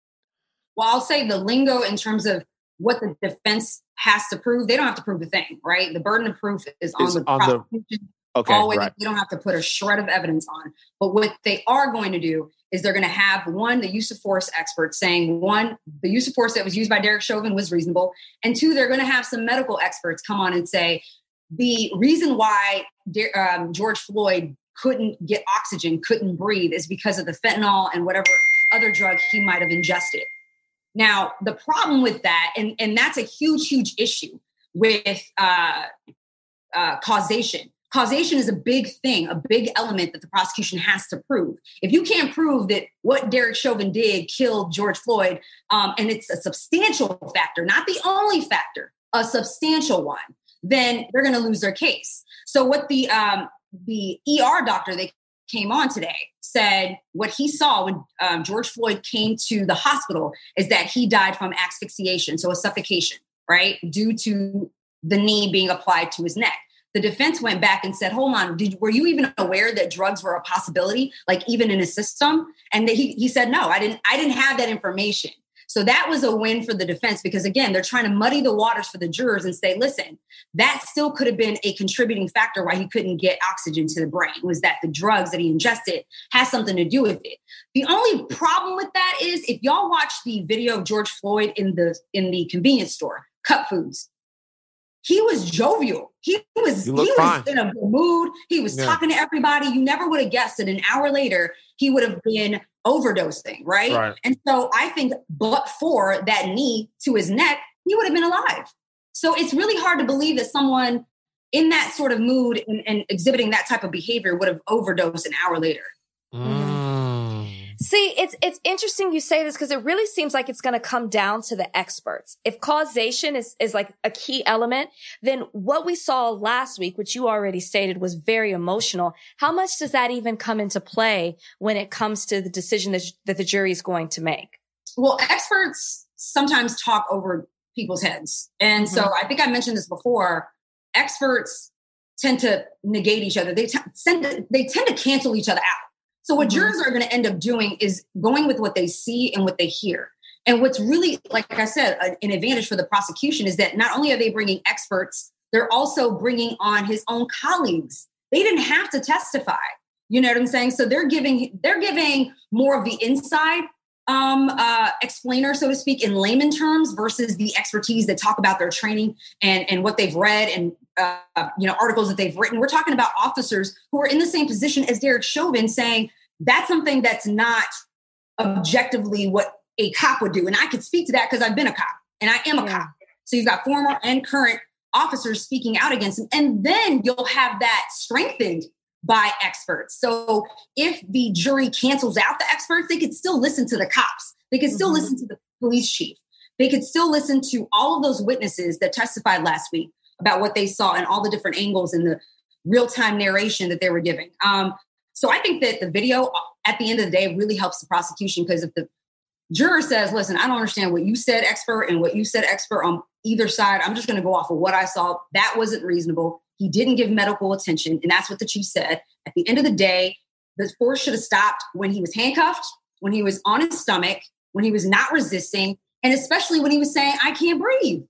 Well, I'll say the lingo in terms of what the defense has to prove, they don't have to prove a thing, right? The burden of proof is on the on prosecution. The, okay, always. Right. They don't have to put a shred of evidence on. But what they are going to do is they're going to have one, the use of force experts saying one, the use of force that was used by Derek Chauvin was reasonable, and two, they're going to have some medical experts come on and say the reason why um, George Floyd couldn't get oxygen, couldn't breathe, is because of the fentanyl and whatever other drug he might have ingested. Now, the problem with that, and, and that's a huge, huge issue with uh, uh, causation. Causation is a big thing, a big element that the prosecution has to prove. If you can't prove that what Derek Chauvin did killed George Floyd, um, and it's a substantial factor, not the only factor, a substantial one, then they're going to lose their case. So, what the um, the ER doctor they came on today said what he saw when um, George Floyd came to the hospital is that he died from asphyxiation, so a suffocation, right, due to the knee being applied to his neck. The defense went back and said, "Hold on, did, were you even aware that drugs were a possibility, like even in his system?" And he he said, "No, I didn't. I didn't have that information." So that was a win for the defense because, again, they're trying to muddy the waters for the jurors and say, listen, that still could have been a contributing factor why he couldn't get oxygen to the brain, was that the drugs that he ingested has something to do with it. The only problem with that is if y'all watch the video of George Floyd in the in the convenience store, Cup Foods, he was jovial. He was he was fine. in a good mood. He was yeah. talking to everybody. You never would have guessed that an hour later he would have been overdosing, right? right? And so I think, but for that knee to his neck, he would have been alive. So it's really hard to believe that someone in that sort of mood and, and exhibiting that type of behavior would have overdosed an hour later. Mm. See, it's it's interesting you say this because it really seems like it's going to come down to the experts. If causation is is like a key element, then what we saw last week, which you already stated was very emotional, how much does that even come into play when it comes to the decision that, that the jury is going to make? Well, experts sometimes talk over people's heads. And mm-hmm. so I think I mentioned this before, experts tend to negate each other. They, t- to, they tend to cancel each other out. So what mm-hmm. jurors are going to end up doing is going with what they see and what they hear. And what's really, like I said, an advantage for the prosecution is that not only are they bringing experts, they're also bringing on his own colleagues. They didn't have to testify. You know what I'm saying? So they're giving they're giving more of the inside um, uh, explainer, so to speak, in layman terms, versus the expertise that talk about their training and and what they've read and uh, you know articles that they've written. We're talking about officers who are in the same position as Derek Chauvin, saying that's something that's not objectively what a cop would do. And I could speak to that because I've been a cop and I am a yeah. cop. So you've got former and current officers speaking out against him. And then you'll have that strengthened by experts. So if the jury cancels out the experts, they could still listen to the cops. They could still mm-hmm. listen to the police chief. They could still listen to all of those witnesses that testified last week about what they saw and all the different angles and the real time narration that they were giving. Um, so I think that the video at the end of the day really helps the prosecution because if the juror says, listen, I don't understand what you said, expert, and what you said, expert on either side, I'm just going to go off of what I saw. That wasn't reasonable. He didn't give medical attention. And that's what the chief said. At the end of the day, the force should have stopped when he was handcuffed, when he was on his stomach, when he was not resisting, and especially when he was saying, I can't breathe.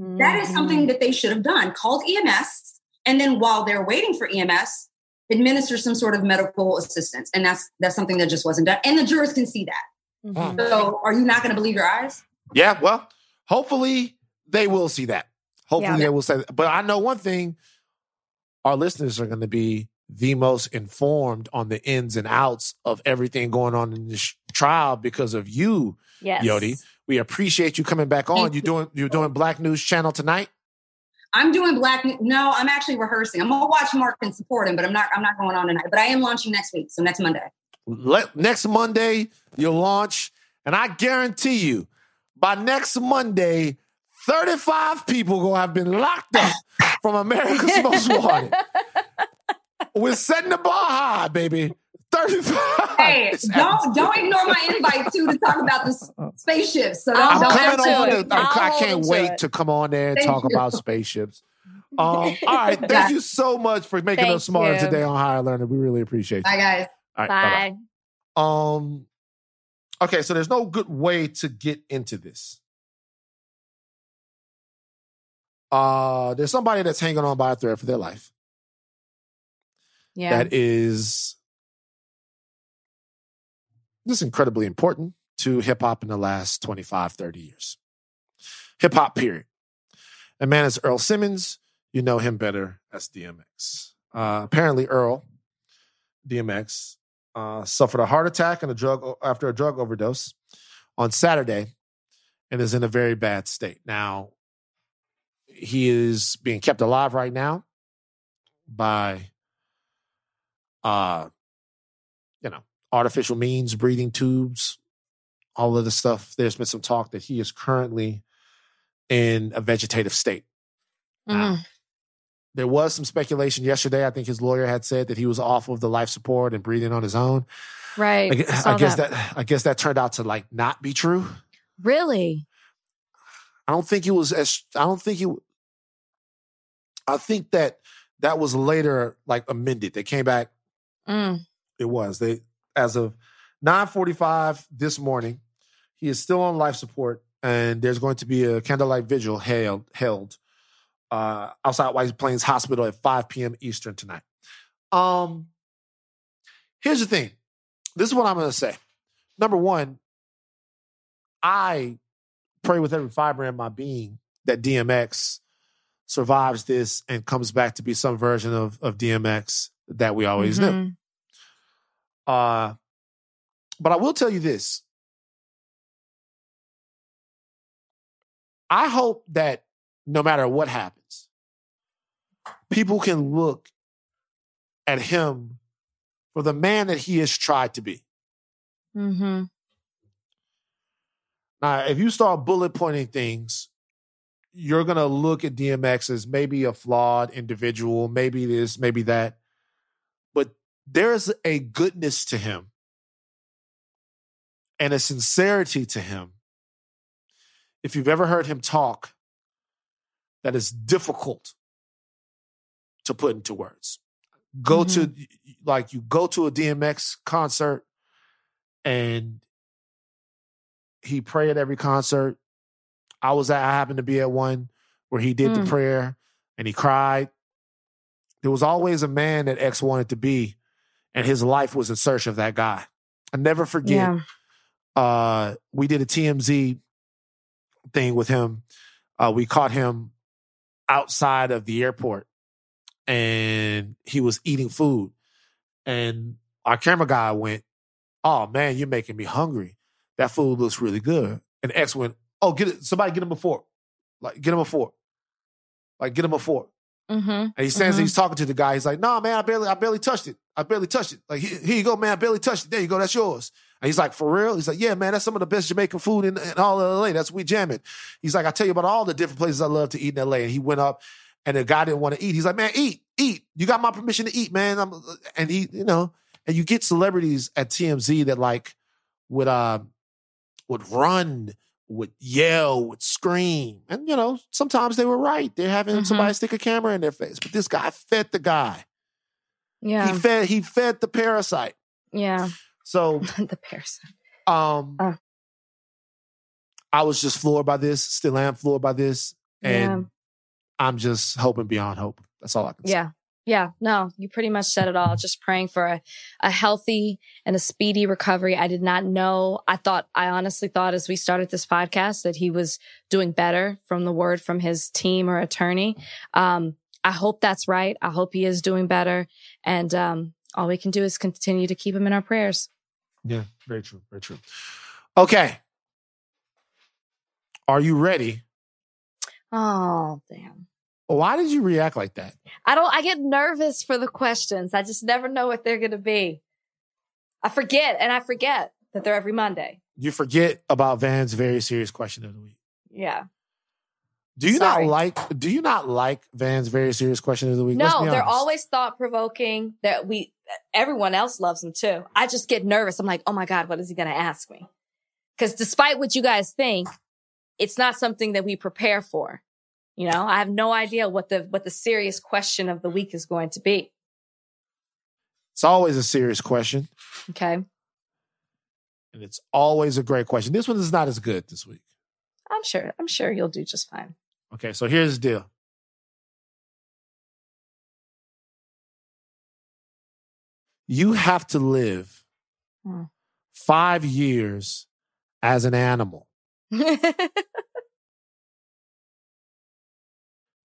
Mm-hmm. That is something mm-hmm. that they should have done. Called EMS. And then while they're waiting for EMS, administer some sort of medical assistance. And that's that's something that just wasn't done. And the jurors can see that. Mm-hmm. So are you not going to believe your eyes? Yeah, well, hopefully they will see that. Hopefully Yeah. they will say that. But I know one thing our listeners are going to be the most informed on the ins and outs of everything going on in this trial because of you, Yes. Yodit. We appreciate you coming back on. Thank You doing you're doing Black News Channel tonight? I'm doing Black. No, I'm actually rehearsing. I'm gonna watch Mark and support him, but I'm not. I'm not going on tonight. But I am launching next week, so next Monday. Let, next Monday you'll launch, and I guarantee you, by next Monday, 35 people gonna have been locked up from America's *laughs* Most Wanted. We're setting the bar high, baby. 35. Hey, don't don't ignore my invite too to talk about the spaceships. So I'm I'm don't, coming don't coming hold on. it. The, I'm- I'll I can't him to wait it. to come on there and Thank talk you. about spaceships. Um, all right. Thank Yeah. you so much for making Thank us smarter you. today on Higher Learning. We really appreciate you. Bye, guys. All right, bye-bye. Bye. Um. Okay, so there's no good way to get into this. Uh, there's somebody that's hanging on by a thread for their life. Yeah. That is just incredibly important to hip hop in the last 25, 30 years. Hip hop, period. A man is Earl Simmons. You know him better as DMX. Uh, apparently, Earl, DMX, uh, suffered a heart attack and a drug after a drug overdose on Saturday, and is in a very bad state. Now, he is being kept alive right now by, uh, artificial means, breathing tubes, all of the stuff. There's been some talk that he is currently in a vegetative state. Mhm. There was some speculation yesterday. I think his lawyer had said that he was off of the life support and breathing on his own. Right. I, I guess that. I guess that turned out to like not be true. Really? I don't think it was as I don't think it I think that that was later like amended. They came back Mm. it was. They as of 9:45 this morning, he is still on life support and there's going to be a candlelight vigil held held uh, outside White Plains Hospital at 5 p.m. Eastern tonight. Um here's the thing. This is what I'm going to say. Number 1, I pray with every fiber in my being that DMX survives this and comes back to be some version of, of DMX that we always knew. Uh, but I will tell you this. I hope that no matter what happens, people can look at him for the man that he has tried to be. Mm-hmm. Now, if you start bullet pointing things, you're going to look at DMX as maybe a flawed individual, maybe this, maybe that. But there's a goodness to him and a sincerity to him. If you've ever heard him talk, that is difficult to put into words. Go to, like, you go to a DMX concert and he pray at every concert. I was at, I happened to be at one where he did the Mm. prayer and he cried. There was always a man that X wanted to be, and his life was in search of that guy. I never forget. Yeah. Uh, we did a TMZ thing with him. Uh, we caught him outside of the airport, and he was eating food. And our camera guy went, "Oh man, you're making me hungry. That food looks really good." And X went, "Oh, get it! Somebody get him a fork. Like get him a fork. Like get him a fork." Mm-hmm. And he stands Mhm. there, he's talking to the guy. He's like, "No, man, I barely, I barely touched it. I barely touched it. Like here, here you go, man. I barely touched it. There you go. That's yours." And he's like, "For real?" He's like, "Yeah, man. That's some of the best Jamaican food in, in all of LA. That's we jamming." He's like, "I tell you about all the different places I love to eat in LA." And he went up, and the guy didn't want to eat. He's like, "Man, eat, eat. You got my permission to eat, man." I'm, and he, you know, and you get celebrities at TMZ that like would uh would run, would yell, would scream, and you know, sometimes they were right. They're having Mhm. somebody stick a camera in their face, but this guy fed the guy. Yeah. He fed he fed the parasite. yeah. So *laughs* the parasite. um Uh. I was just floored by this, still am floored by this. And Yeah. I'm just hoping beyond hope. That's all I can say. Yeah. Yeah, no, you pretty much said it all. Just praying for a, a healthy and a speedy recovery. I did not know. I thought, I honestly thought as we started this podcast that he was doing better from the word from his team or attorney. Um, I hope that's right. I hope he is doing better. And um, all we can do is continue to keep him in our prayers. Yeah, very true. Very true. Okay. Are you ready? Oh, damn. Why did you react like that? I don't, I get nervous for the questions. I just never know what they're going to be. I forget and I forget that they're every Monday. You forget about Van's very serious question of the week. Yeah. Do you Sorry. not like do you not like Van's very serious question of the week? No, they're always thought provoking that we, everyone else loves them too. I just get nervous. I'm like, oh my God, what is he going to ask me? Because despite what you guys think, it's not something that we prepare for. You know, I have no idea what the, what the serious question of the week is going to be. It's always a serious question. Okay. And it's always a great question. This one is not as good this week. I'm sure, I'm sure you'll do just fine. Okay, so here's the deal. You have to live Hmm. five years as an animal. *laughs*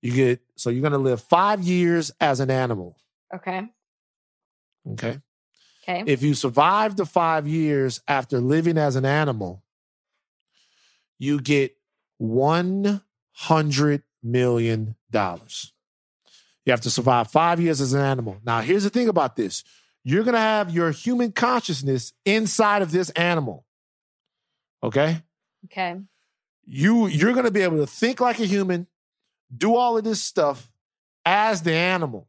You get so you're gonna live five years as an animal. okay. Okay. Okay. If you survive the five years after living as an animal, you get one hundred million dollars. You have to survive five years as an animal. Now, here's the thing about this: you're gonna have your human consciousness inside of this animal. Okay, okay. you you're gonna be able to think like a human, do all of this stuff as the animal,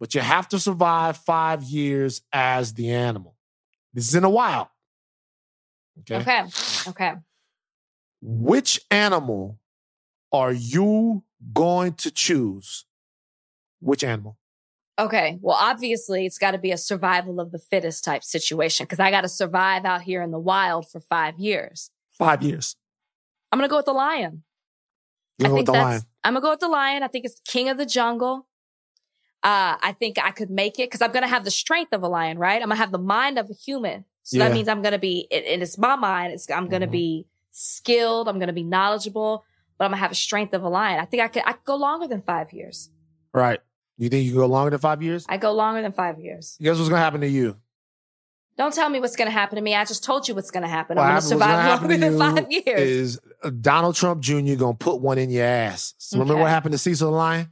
but you have to survive five years as the animal. This is in the wild. Okay. Okay. Okay. Which animal are you going to choose? Which animal? Okay. Well, obviously, it's got to be a survival of the fittest type situation because I got to survive out here in the wild for five years. Five years. I'm going to go with the lion. You I go with think the that's, lion. I'm going to go with the lion. I think it's king of the jungle. Uh, I think I could make it because I'm going to have the strength of a lion, right? I'm going to have the mind of a human. So Yeah. that means I'm going to be, and it's my mind. It's, I'm going to Mhm. be skilled. I'm going to be knowledgeable, but I'm to have a strength of a lion. I think I could, I could go longer than five years. Right. You think you can go longer than five years? I go longer than five years. Guess what's gonna happen to you? Don't tell me what's going to happen to me. I just told you what's going to happen. What I'm gonna gonna survive longer than five years. Is uh, Donald Trump Jr. gonna put one in your ass? So remember Okay. what happened to Cecil the Lion?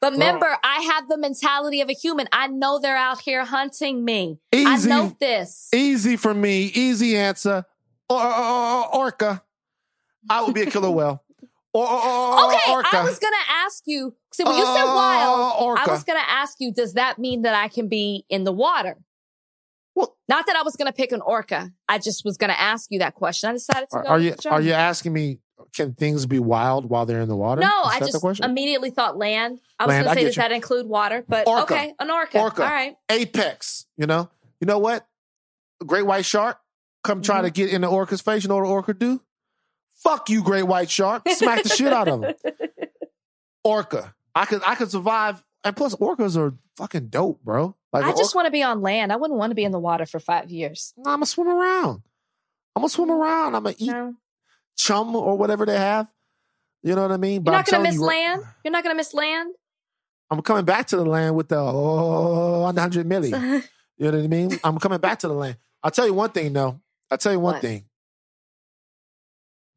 But remember, I have the mentality of a human. I know they're out here hunting me. I know this. easy for me. Easy answer. Or, or- or- orca. I would be a killer whale. Or, or- or- Okay, orca. I was gonna ask you. See, when you said Uh, wild, orca. I was gonna ask you, does that mean that I can be in the water? Well- Not that I was gonna pick an orca. I just was gonna ask you that question. I decided to Are, go. are you are you asking me? Can things be wild while they're in the water? No, I just immediately thought land. I was Land, gonna say, does you. that include water? But Orca. okay, an orca. Orca. All right. apex. You know, you know what? A great white shark come try Mm-hmm. to get in the orca's face. You know what an orca do? Fuck you, great white shark. Smack the shit out of him. *laughs* Orca. I could I could survive. And plus, orcas are fucking dope, bro. Like I just want to be on land. I wouldn't want to be in the water for five years. I'm gonna swim around. I'm gonna swim mm. around. I'm gonna eat No. chum or whatever they have. You know what I mean? But You're I'm not gonna miss you, uh, land. You're not gonna miss land. I'm coming back to the land with the oh, 100 milli. *laughs* You know what I mean? I'm coming back to the land. I'll tell you one thing, though. I'll tell you one What? thing.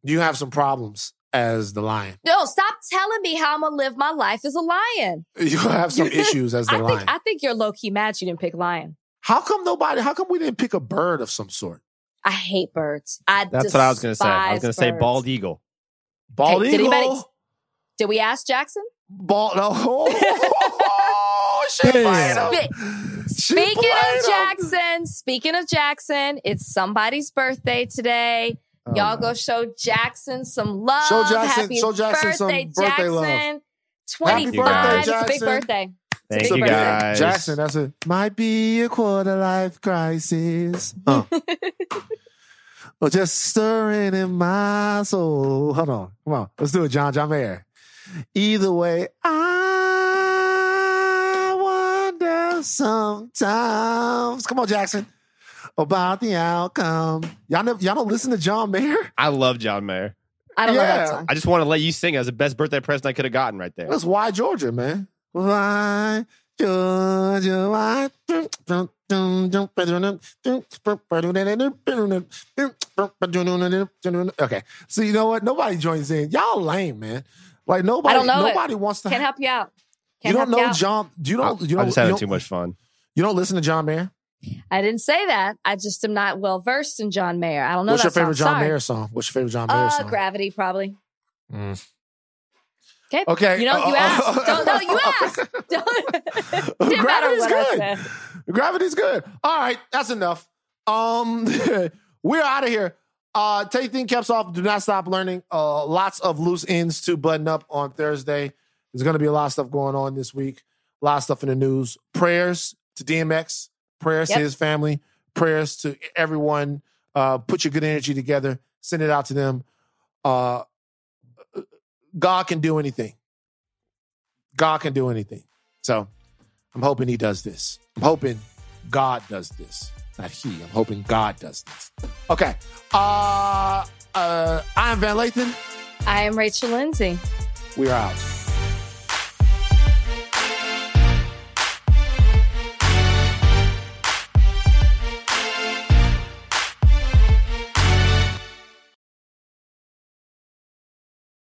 You have some problems as the lion. No, stop telling me how I'm gonna live my life as a lion. You have some *laughs* issues as the I lion. think I think you're low key mad you didn't pick lion. how come nobody? How come we didn't pick a bird of some sort? I hate birds. I That's what I was going to say. I was going to say bald eagle. Bald Hey, did eagle. anybody- Did we ask Jackson? Bald. No. *laughs* Oh, she. Spe- Speaking of him. Jackson, speaking of Jackson, it's somebody's birthday today. Oh, Y'all no. go show Jackson some love. Show Jackson- Happy show Jackson some birthday, birthday love. Jackson. Happy 25. birthday, it's a big birthday. Thank big you birthday. guys. Jackson, that's it. Might be a quarter life crisis. Uh. *laughs* or just stirring in my soul. Hold on. Come on. Let's do it, John. John Mayer. Either way, I wonder sometimes. Come on, Jackson. About the outcome. Y'all, never, y'all don't listen to John Mayer? I love John Mayer. I don't know Yeah. that song. I just want to let you sing. It was the best birthday present I could have gotten right there. That's why Georgia, man. Why Georgia? Why? Okay, so you know what? Nobody joins in. Y'all lame, man. Like nobody. I don't know it. Nobody wants to. Can't help you out. Can't don't help you know out. John. You don't. You I'm don't. just You having don't, too much fun. you don't listen to John Mayer. I didn't say that. I just am not well versed in John Mayer. I don't know What's that your favorite song. John Sorry. Mayer song? What's your favorite John Mayer Uh, song? Gravity, probably. Mm. Okay. Okay. You know, you *laughs* Uh, asked. Don't, no, you asked. Don't. *laughs* Gravity's good. Gravity's good. All right, that's enough. Um, *laughs* we're out of here. Uh, take thing caps off. Do not stop learning. Uh, lots of loose ends to button up on Thursday. There's going to be a lot of stuff going on this week. A lot of stuff in the news. Prayers to DMX. Prayers Yep. to his family. Prayers to everyone. Uh, put your good energy together. Send it out to them. Uh, God can do anything. God can do anything. So I'm hoping he does this. I'm hoping God does this. Not he. I'm hoping God does this. Okay. Uh uh I'm Van Lathan. I am Rachel Lindsay. We're out.